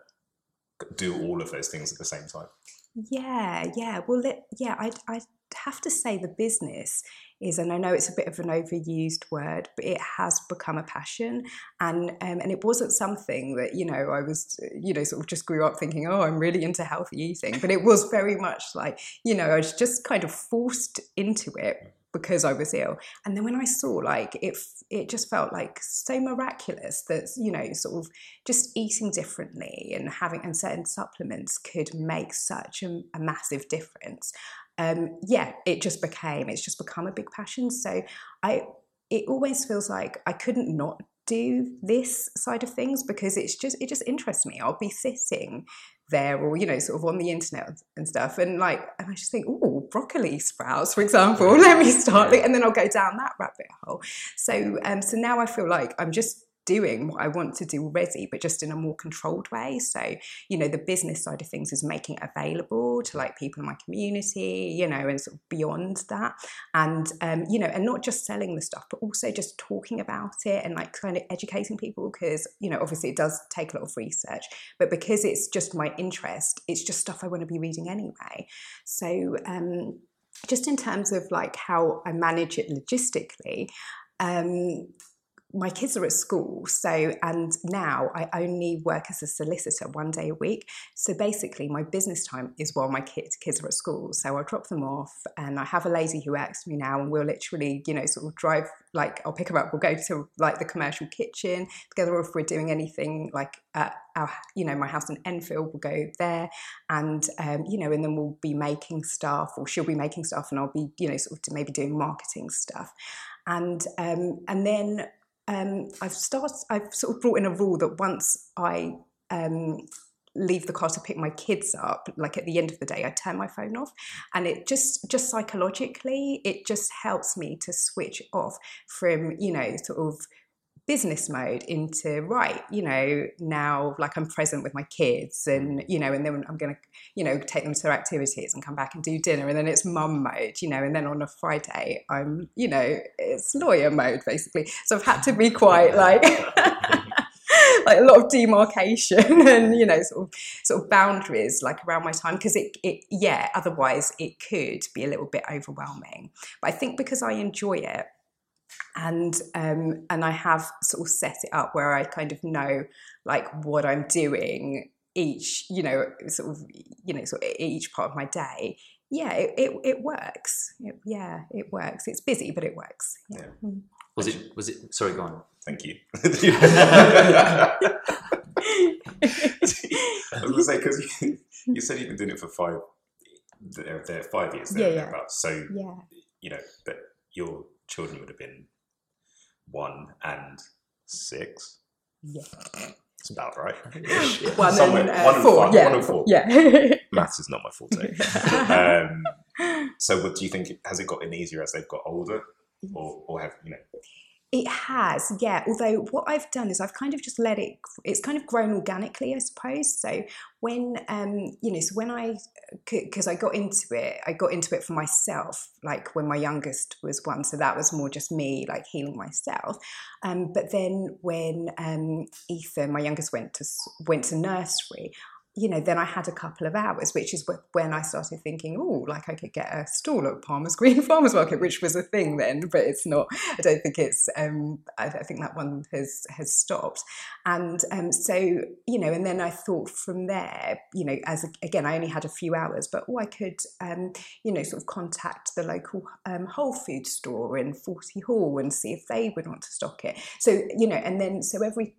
do all of those things at the same time? Yeah, yeah. Well, yeah, I I have to say the business is, and I know it's a bit of an overused word, but it has become a passion, and um, and it wasn't something that you know I was you know sort of just grew up thinking, oh, I'm really into healthy eating, but it was very much like you know I was just kind of forced into it because I was ill. And then when I saw like it, it just felt like so miraculous that you know sort of just eating differently and having and certain supplements could make such a, a massive difference um, yeah, it just became, it's just become a big passion. So I, it always feels like I couldn't not do this side of things because it's just, it just interests me. I'll be sitting there or, you know, sort of on the internet and stuff. And like, and I just think, oh, broccoli sprouts, for example, let me start. And then I'll go down that rabbit hole. So, um, so now I feel like I'm just doing what I want to do already, but just in a more controlled way. So, you know, the business side of things is making it available to like people in my community, you know, and sort of beyond that. And, um, you know, and not just selling the stuff, but also just talking about it and like kind of educating people because, you know, obviously it does take a lot of research, but because it's just my interest, it's just stuff I want to be reading anyway. So, um, just in terms of like how I manage it logistically, um, my kids are at school so and now i only work as a solicitor one day a week. So basically my business time is while my kids kids are at school. So i'll drop them off and i have a lady who works me now and we'll literally you know sort of drive like i'll pick them up we'll go to like the commercial kitchen. Together or if we're doing anything like at our you know my house in enfield we'll go there. And um, you know and then we'll be making stuff or she'll be making stuff and i'll be you know sort of maybe doing marketing stuff. And um, and then um, I've started. I've sort of brought in a rule that once I um, leave the car to pick my kids up, like at the end of the day, I turn my phone off, and it just just psychologically, it just helps me to switch off from you know sort of business mode into right you know now like i'm present with my kids and mm. you know and then i'm going to you know take them to their activities and come back and do dinner and then it's mum mode you know and then on a friday i'm you know it's lawyer mode basically. So i've had to be quite like like a lot of demarcation and you know sort of sort of boundaries like around my time because it, it yeah otherwise it could be a little bit overwhelming. But i think because i enjoy it and um, and I have sort of set it up where I kind of know like what I'm doing each you know sort of you know sort of each part of my day yeah it, it, it works it, yeah it works it's busy but it works yeah. yeah. Mm. was it was it sorry go on thank you I was going to say because you, you, said you've been doing it for five they're, they're five years there yeah, yeah. About, so yeah you know but your children would have been one and six. Yeah. It's about right. one, and, uh, one and four. Five, yeah. One and four. Yeah. Maths is not my forte. um, so, what do you think? Has it gotten easier as they've got older, or, or have you know? It has, yeah. Although what I've done is I've kind of just let it. It's kind of grown organically, I suppose. So when um, you know, so when I because I got into it, I got into it for myself. Like when my youngest was one, so that was more just me, like healing myself. Um, but then when um, Ethan, my youngest, went to went to nursery, you know, then I had a couple of hours, which is when I started thinking, oh, like I could get a stall at Palmer's Green Farmers Market, which was a thing then, but it's not. I don't think it's. Um, I, I, think that one has has stopped, and um, so you know, and then I thought from there, you know, as again, I only had a few hours, but oh, I could, um, you know, sort of contact the local um, Whole Food store in Forty Hall and see if they would want to stock it. So you know, and then so every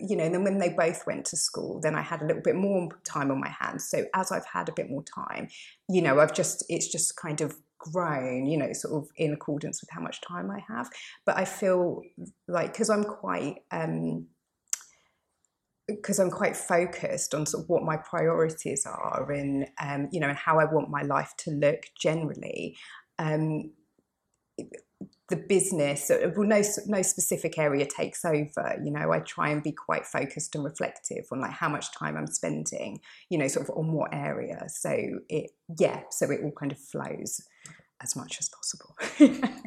you know, and then when they both went to school, then I had a little bit more time on my hands. So as I've had a bit more time, you know, I've just, it's just kind of grown, you know, sort of in accordance with how much time I have. But I feel like, because I'm quite, um, because I'm quite focused on sort of what my priorities are and um, you know and how I want my life to look generally. Um, the business well no no specific area takes over you know? I try and be quite focused and reflective on like how much time i'm spending you know sort of on what area. So it yeah so it all kind of flows as much as possible.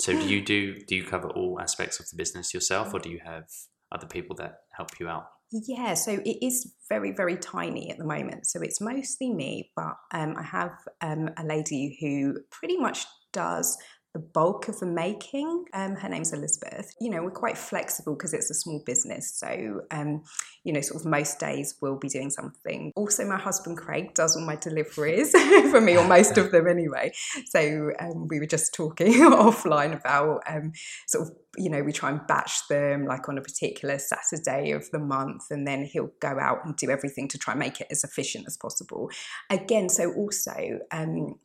So do you do do you cover all aspects of the business yourself or do you have other people that help you out? Yeah, so it is very, very tiny at the moment. So it's mostly me, but um, I have um, a lady who pretty much does the bulk of the making. Um, her name's Elizabeth. You know, we're quite flexible because it's a small business. So, um, you know, sort of most days we'll be doing something. Also, my husband Craig does all my deliveries for me, or most of them anyway. So, um, we were just talking offline about um, sort of you know, we try and batch them like on a particular Saturday of the month, and then he'll go out and do everything to try and make it as efficient as possible. Again, so also, um,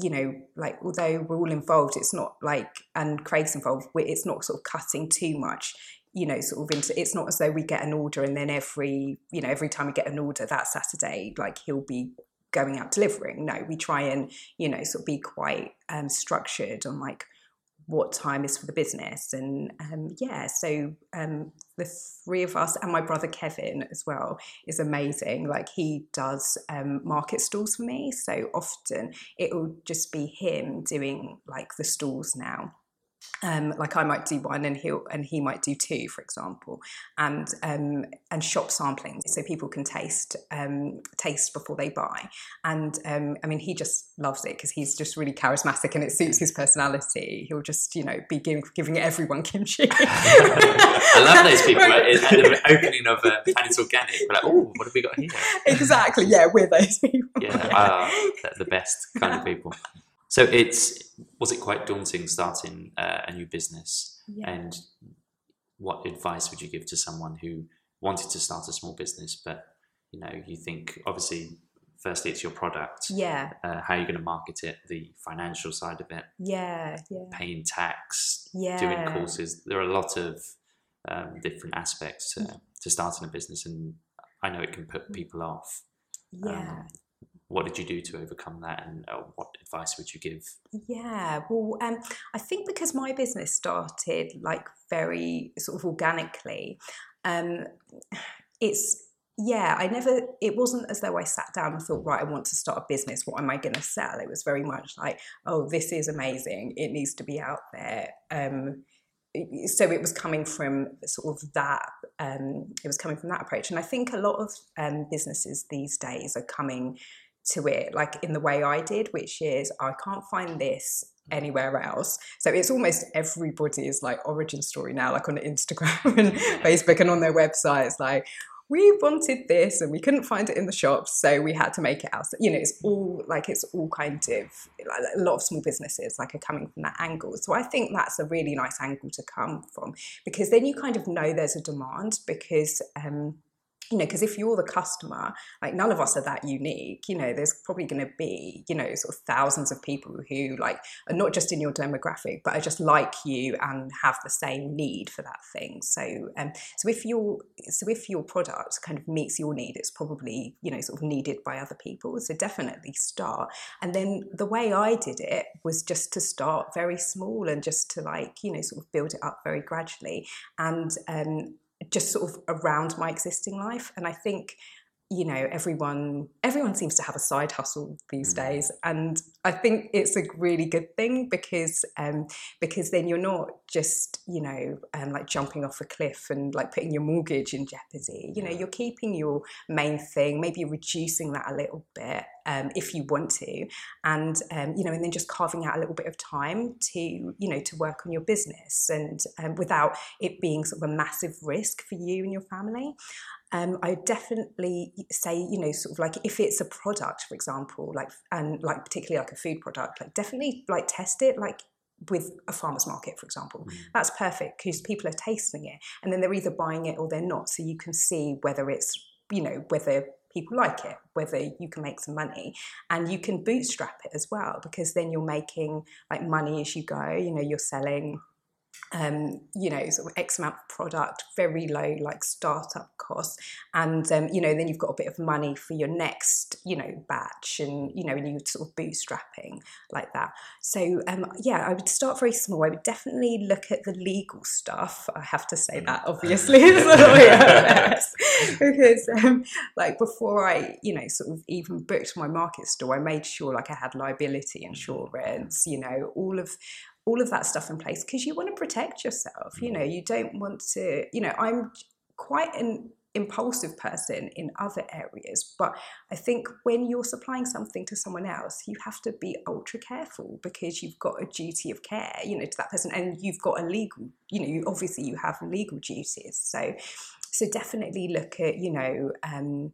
you know, like although we're all involved, it's not like, and Craig's involved, it's not sort of cutting too much you know sort of into it's not as though we get an order and then every you know every time we get an order that saturday like he'll be going out delivering. No we try and you know sort of be quite um, structured on like what time is for the business. And um, yeah, so um, the three of us and my brother Kevin as well is amazing. Like he does um, market stalls for me. So often it will just be him doing like the stalls now um, like I might do one and he and he might do two, for example, and um, and shop sampling so people can taste um, taste before they buy. And um, I mean, he just loves it because he's just really charismatic and it suits his personality. He'll just you know be giving, giving everyone kimchi. I love those people at the opening of uh, and it's organic. We're like, oh, what have we got here? Exactly. Yeah, we're those people. Yeah, uh, the best kind of people. So it's was it quite daunting starting uh, a new business? Yeah. And what advice would you give to someone who wanted to start a small business, but you know, you think obviously firstly it's your product. Yeah. Uh, how are you going to market it? The financial side of it. Yeah. Yeah. Paying tax. Yeah. Doing courses. There are a lot of um, different aspects to, to starting a business, and I know it can put people off. Yeah. Um, what did you do to overcome that and uh, what advice would you give? Yeah well um, i think because my business started like very sort of organically um, it's yeah i never it wasn't as though i sat down and thought right i want to start a business. What am i going to sell? It was very much like oh this is amazing. It needs to be out there. Um, so it was coming from sort of that um, it was coming from that approach. And i think a lot of um, businesses these days are coming to it like in the way I did, which is I can't find this anywhere else. So it's almost everybody's like origin story now, like on Instagram and Facebook and on their websites, like we wanted this and we couldn't find it in the shops, so we had to make it out. You know, it's all like it's all kind of like a lot of small businesses like are coming from that angle. So I think that's a really nice angle to come from because then you kind of know there's a demand because um, you know, because if you're the customer, like none of us are that unique, you know, there's probably going to be, you know, sort of thousands of people who like are not just in your demographic, but are just like you and have the same need for that thing. So, um, so if your, so if your product kind of meets your need, it's probably, you know, sort of needed by other people. So definitely start. And then the way I did it was just to start very small and just to like, you know, sort of build it up very gradually. And, um, just sort of around my existing life. And I think you know everyone everyone seems to have a side hustle these mm. days. And i think it's a really good thing because um because then you're not just you know um, like jumping off a cliff and like putting your mortgage in jeopardy. You know you're keeping your main thing maybe reducing that a little bit um, if you want to. And um, you know and then just carving out a little bit of time to you know to work on your business and um, without it being sort of a massive risk for you and your family um, I definitely say, you know, sort of like if it's a product, for example, like and like particularly like a food product, like definitely like test it, like with a farmer's market, for example. Mm. That's perfect because people are tasting it and then they're either buying it or they're not. So you can see whether it's, you know, whether people like it, whether you can make some money. And you can bootstrap it as well because then you're making like money as you go. You know, you're selling um, you know, sort of X amount of product, very low like startup costs, and um, you know, then you've got a bit of money for your next, you know, batch, and you know, and you sort of bootstrapping like that. So um, yeah, I would start very small. I would definitely look at the legal stuff. I have to say that obviously because um, like before I, you know, sort of even booked my market store, I made sure like I had liability insurance, you know, all of all of that stuff in place because you want to protect yourself. You know, mm. you don't want to, you know, I'm quite an impulsive person in other areas, but I think when you're supplying something to someone else, you have to be ultra careful because you've got a duty of care, you know, to that person, and you've got a legal, you know, you, obviously you have legal duties. So, so definitely look at, you know, um,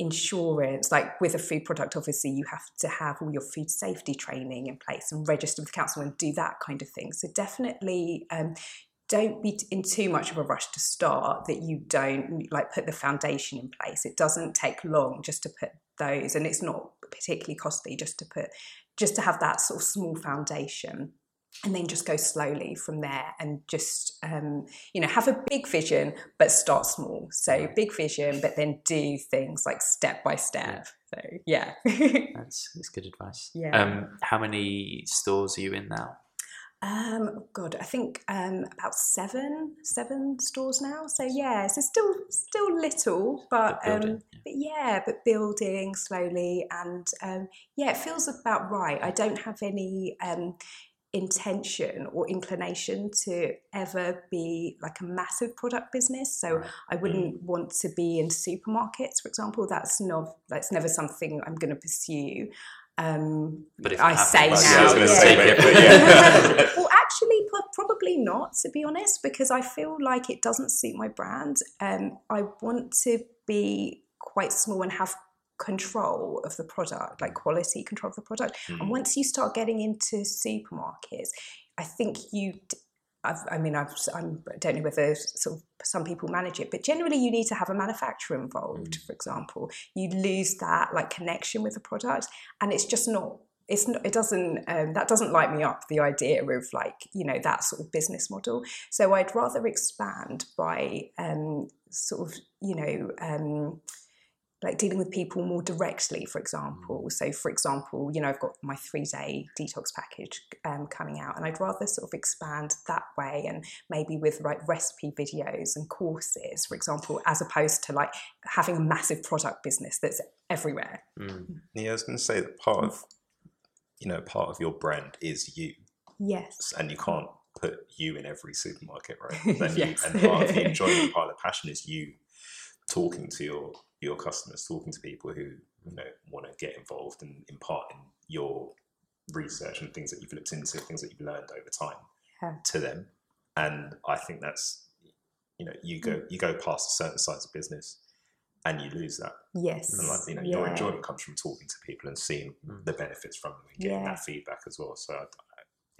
insurance, like with a food product, obviously you have to have all your food safety training in place and register with council and do that kind of thing. So definitely um, don't be in too much of a rush to start that you don't like put the foundation in place. It doesn't take long just to put those, and it's not particularly costly just to put just to have that sort of small foundation and then just go slowly from there and just um, you know have a big vision but start small. So big vision but then do things like step by step. So yeah. That's, that's good advice. Yeah. Um, how many stores are you in now? Um, oh God, I think um, about seven, seven stores now. So yeah, so still, still little, but, but, um, yeah. but yeah, but building slowly, and um, yeah, it feels about right. I don't have any um, intention or inclination to ever be like a massive product business so right. i wouldn't mm. want to be in supermarkets for example that's not that's never something i'm going to pursue um, but I say now, yeah. Say yeah. well, actually, probably not, to be honest, because I feel like it doesn't suit my brand. Um, I want to be quite small and have control of the product, like quality control of the product. Mm. And once you start getting into supermarkets, I think you. I've, i mean, I've, I'm, I do not know whether sort of some people manage it, but generally you need to have a manufacturer involved. Mm. For example, you lose that like connection with the product, and it's just not it's not, it doesn't um, that doesn't light me up the idea of like you know that sort of business model so i'd rather expand by um, sort of you know um, like dealing with people more directly, for example. Mm. So, for example, you know, I've got my three day detox package um, coming out, and I'd rather sort of expand that way and maybe with like recipe videos and courses, for example, as opposed to like having a massive product business that's everywhere. Mm. Yeah, I was going to say that part of, you know, part of your brand is you. Yes. And you can't put you in every supermarket, right? yes. You, and part of the enjoyment, part of the passion is you talking to your your customers, talking to people who you know want to get involved and impart in your research and things that you've looked into, things that you've learned over time yeah. to them. And I think that's you know you go you go past a certain size of business and you lose that. Yes. And like you know, yeah. your enjoyment comes from talking to people and seeing mm. the benefits from them and getting yeah. that feedback as well. So I,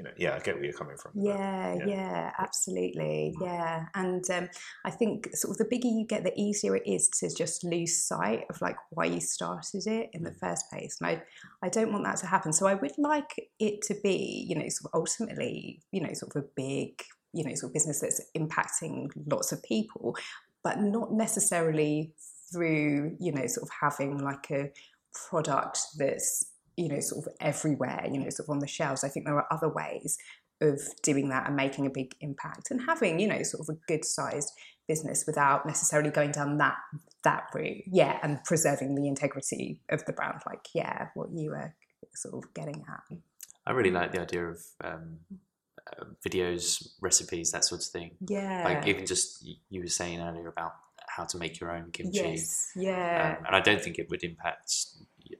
you know, yeah, I get where you're coming from. Yeah, yeah, yeah, absolutely. Mm. Yeah. And um, I think sort of the bigger you get, the easier it is to just lose sight of like why you started it in the mm. first place. And I, I don't want that to happen. So I would like it to be, you know, sort of ultimately, you know, sort of a big, you know, sort of business that's impacting lots of people, but not necessarily through, you know, sort of having like a product that's you know, sort of everywhere, you know, sort of on the shelves. I think there are other ways of doing that and making a big impact and having, you know, sort of a good sized business without necessarily going down that that route. Yeah, and preserving the integrity of the brand, like, yeah, what you were sort of getting at. I really like the idea of um, uh, videos, recipes, that sort of thing. Yeah. Like even just you were saying earlier about how to make your own kimchi. Yes. Yeah. Um, and I don't think it would impact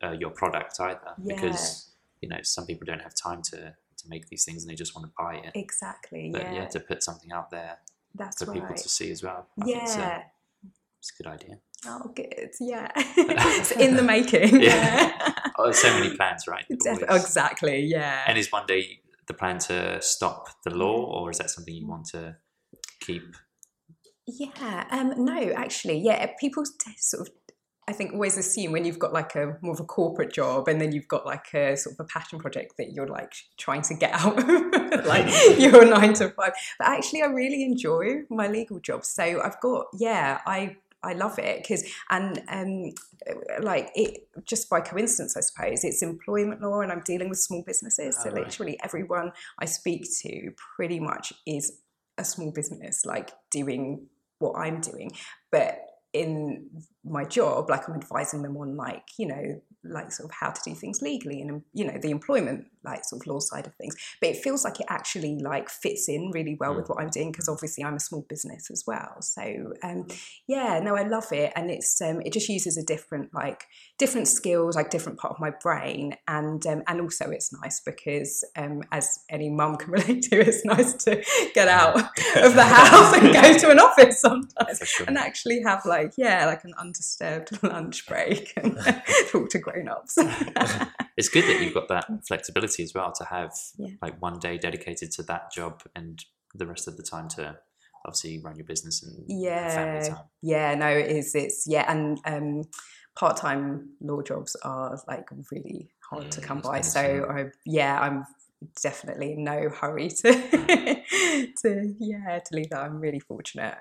uh, your product either yeah. because you know some people don't have time to to make these things and they just want to buy it. Exactly but yeah, yeah. to put something out there That's for right. people to see as well I yeah. so. it's a good idea. Oh good yeah. It's in the making. Yeah. Oh, so many plans right? Exactly yeah. And is one day the plan to stop the law or is that something you want to keep? Yeah um no actually yeah people t- sort of I think always assume when you've got like a more of a corporate job and then you've got like a sort of a passion project that you're like trying to get out of like your nine to five. But actually, I really enjoy my legal job. So I've got yeah, I I love it because and um like it just by coincidence I suppose it's employment law and I'm dealing with small businesses oh, so right. literally everyone I speak to pretty much is a small business like doing what I'm doing but in my job like I'm advising them on like you know like sort of how to do things legally and you know the employment like sort of law side of things. But it feels like it actually like fits in really well mm. with what i'm doing because obviously i'm a small business as well. So um yeah no i love it. And it's um it just uses a different like different skills like different part of my brain. And um, and also it's nice because um as any mum can relate to it's nice to get out of the house and go to an office sometimes and actually have like yeah like an undisturbed lunch break and talk to grown ups. it's good that you've got that flexibility as well to have yeah. like one day dedicated to that job and the rest of the time to obviously run your business and yeah. yeah no it is it's yeah and um part-time law jobs are like really hard to come by so I, yeah i'm definitely in no hurry to to yeah to leave that. I'm really fortunate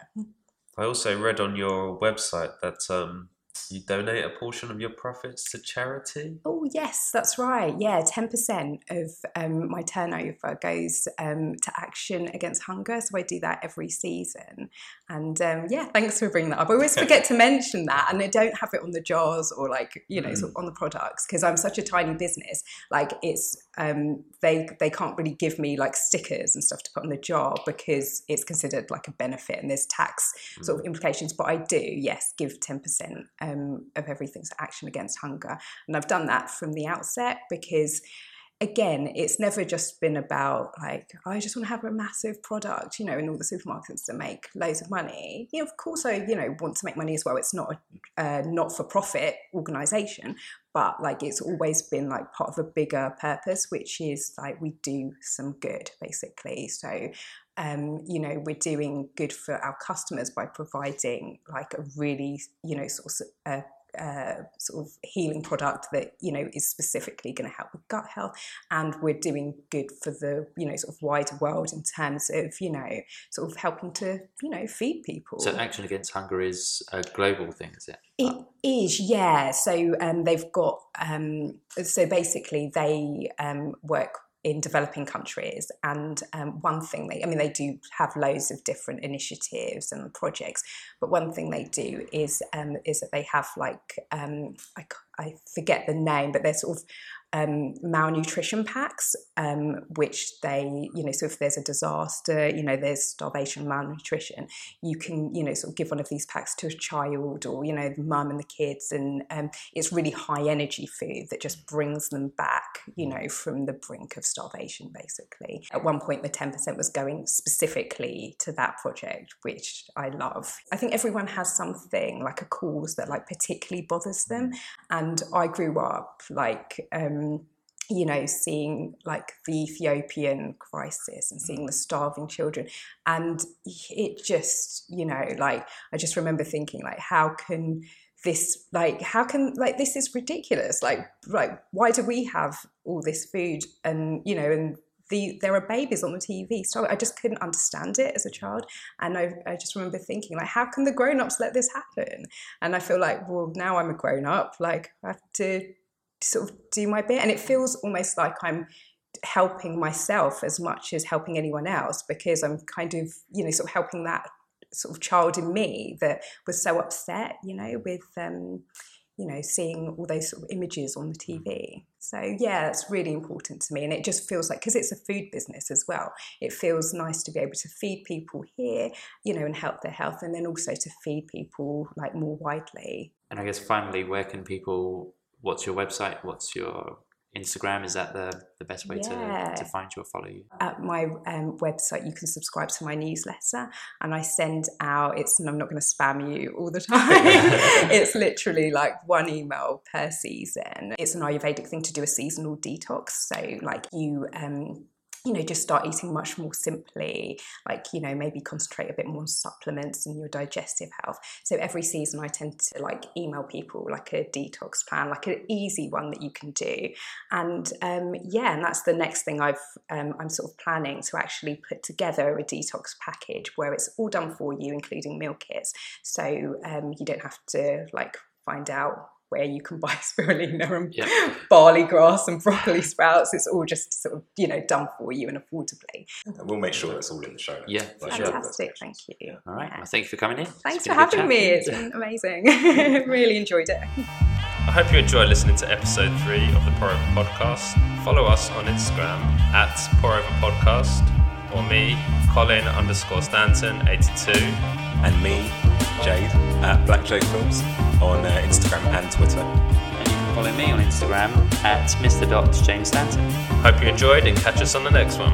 i also read on your website that um you donate a portion of your profits to charity? Oh, yes, that's right. Yeah, 10% of um, my turnover goes um, to Action Against Hunger. So I do that every season. And um, yeah, thanks for bringing that up. I always forget to mention that. And I don't have it on the jars or like, you know, mm. sort of on the products because I'm such a tiny business. Like it's, um, they, they can't really give me like stickers and stuff to put on the jar because it's considered like a benefit and there's tax mm. sort of implications. But I do, yes, give 10% um, of to action against hunger. And I've done that from the outset because again, it's never just been about like, oh, I just want to have a massive product, you know, in all the supermarkets that make loads of money. You know, of course, I, you know, want to make money as well. It's not a uh, not for profit organization, but like it's always been like part of a bigger purpose, which is like we do some good basically. So um, you know, we're doing good for our customers by providing like a really, you know, sort of uh, sort of healing product that you know is specifically going to help with gut health, and we're doing good for the you know sort of wider world in terms of you know sort of helping to you know feed people. So, Action Against Hunger is a global thing, is it? It is, yeah. So um, they've got um, so basically they um, work in developing countries. And um, one thing they, I mean, they do have loads of different initiatives and projects, but one thing they do is um, is that they have like um, I, I forget the name, but they're sort of um, malnutrition packs, um, which they, you know, so if there's a disaster, you know, there's starvation, malnutrition, you can, you know, sort of give one of these packs to a child or, you know, the mum and the kids. And um, it's really high energy food that just brings them back, you know, from the brink of starvation, basically. At one point, the 10% was going specifically to that project, which I love. I think everyone has something like a cause that like particularly bothers them. And I grew up like, um, um, you know, seeing like the Ethiopian crisis and seeing the starving children. And it just, you know, like, I just remember thinking, like, how can this, like, how can, like, this is ridiculous. Like, like, why do we have all this food and, you know, and the, there are babies on the TV. So I just couldn't understand it as a child. And I, I just remember thinking, like, how can the grown ups let this happen? And I feel like, well, now I'm a grown up, like, I have to sort of do my bit. And it feels almost like I'm helping myself as much as helping anyone else because I'm kind of, you know, sort of helping that sort of child in me that was so upset, you know, with, um, you know, seeing all those sort of images on the TV. So, yeah, it's really important to me. And it just feels like, because it's a food business as well, it feels nice to be able to feed people here, you know, and help their health, and then also to feed people like more widely. And I guess finally, where can people what's your website? What's your Instagram? Is that the, the best way yeah. to, to find you or follow you? At my um, website, you can subscribe to my newsletter, and I send out. It's and I'm not going to spam you all the time. it's literally like one email per season. It's an Ayurvedic thing to do a seasonal detox. So like you um, you know, just start eating much more simply, like, you know, maybe concentrate a bit more on supplements and your digestive health. So every season I tend to like email people like a detox plan, like an easy one that you can do. And um, yeah, and that's the next thing I've, um, I'm sort of planning to actually put together a detox package where it's all done for you, including meal kits. So um, you don't have to like find out where you can buy spirulina and yep. barley grass and broccoli sprouts. It's all just sort of, you know, done for you and affordably. And we'll make sure that's all in the show notes. Yeah, fantastic. Thank you. All right. Well, thank you for coming in. Thanks for having me. It's been amazing. really enjoyed it. I hope you enjoyed listening to episode three of the Pour Over Podcast. Follow us on Instagram at Pour Over Podcast or me, Colin underscore Stanton 82. And me, Jade at Black Jade Films on uh, Instagram and Twitter. And you can follow me on Instagram at Mr. James Stanton. Hope you enjoyed and catch us on the next one.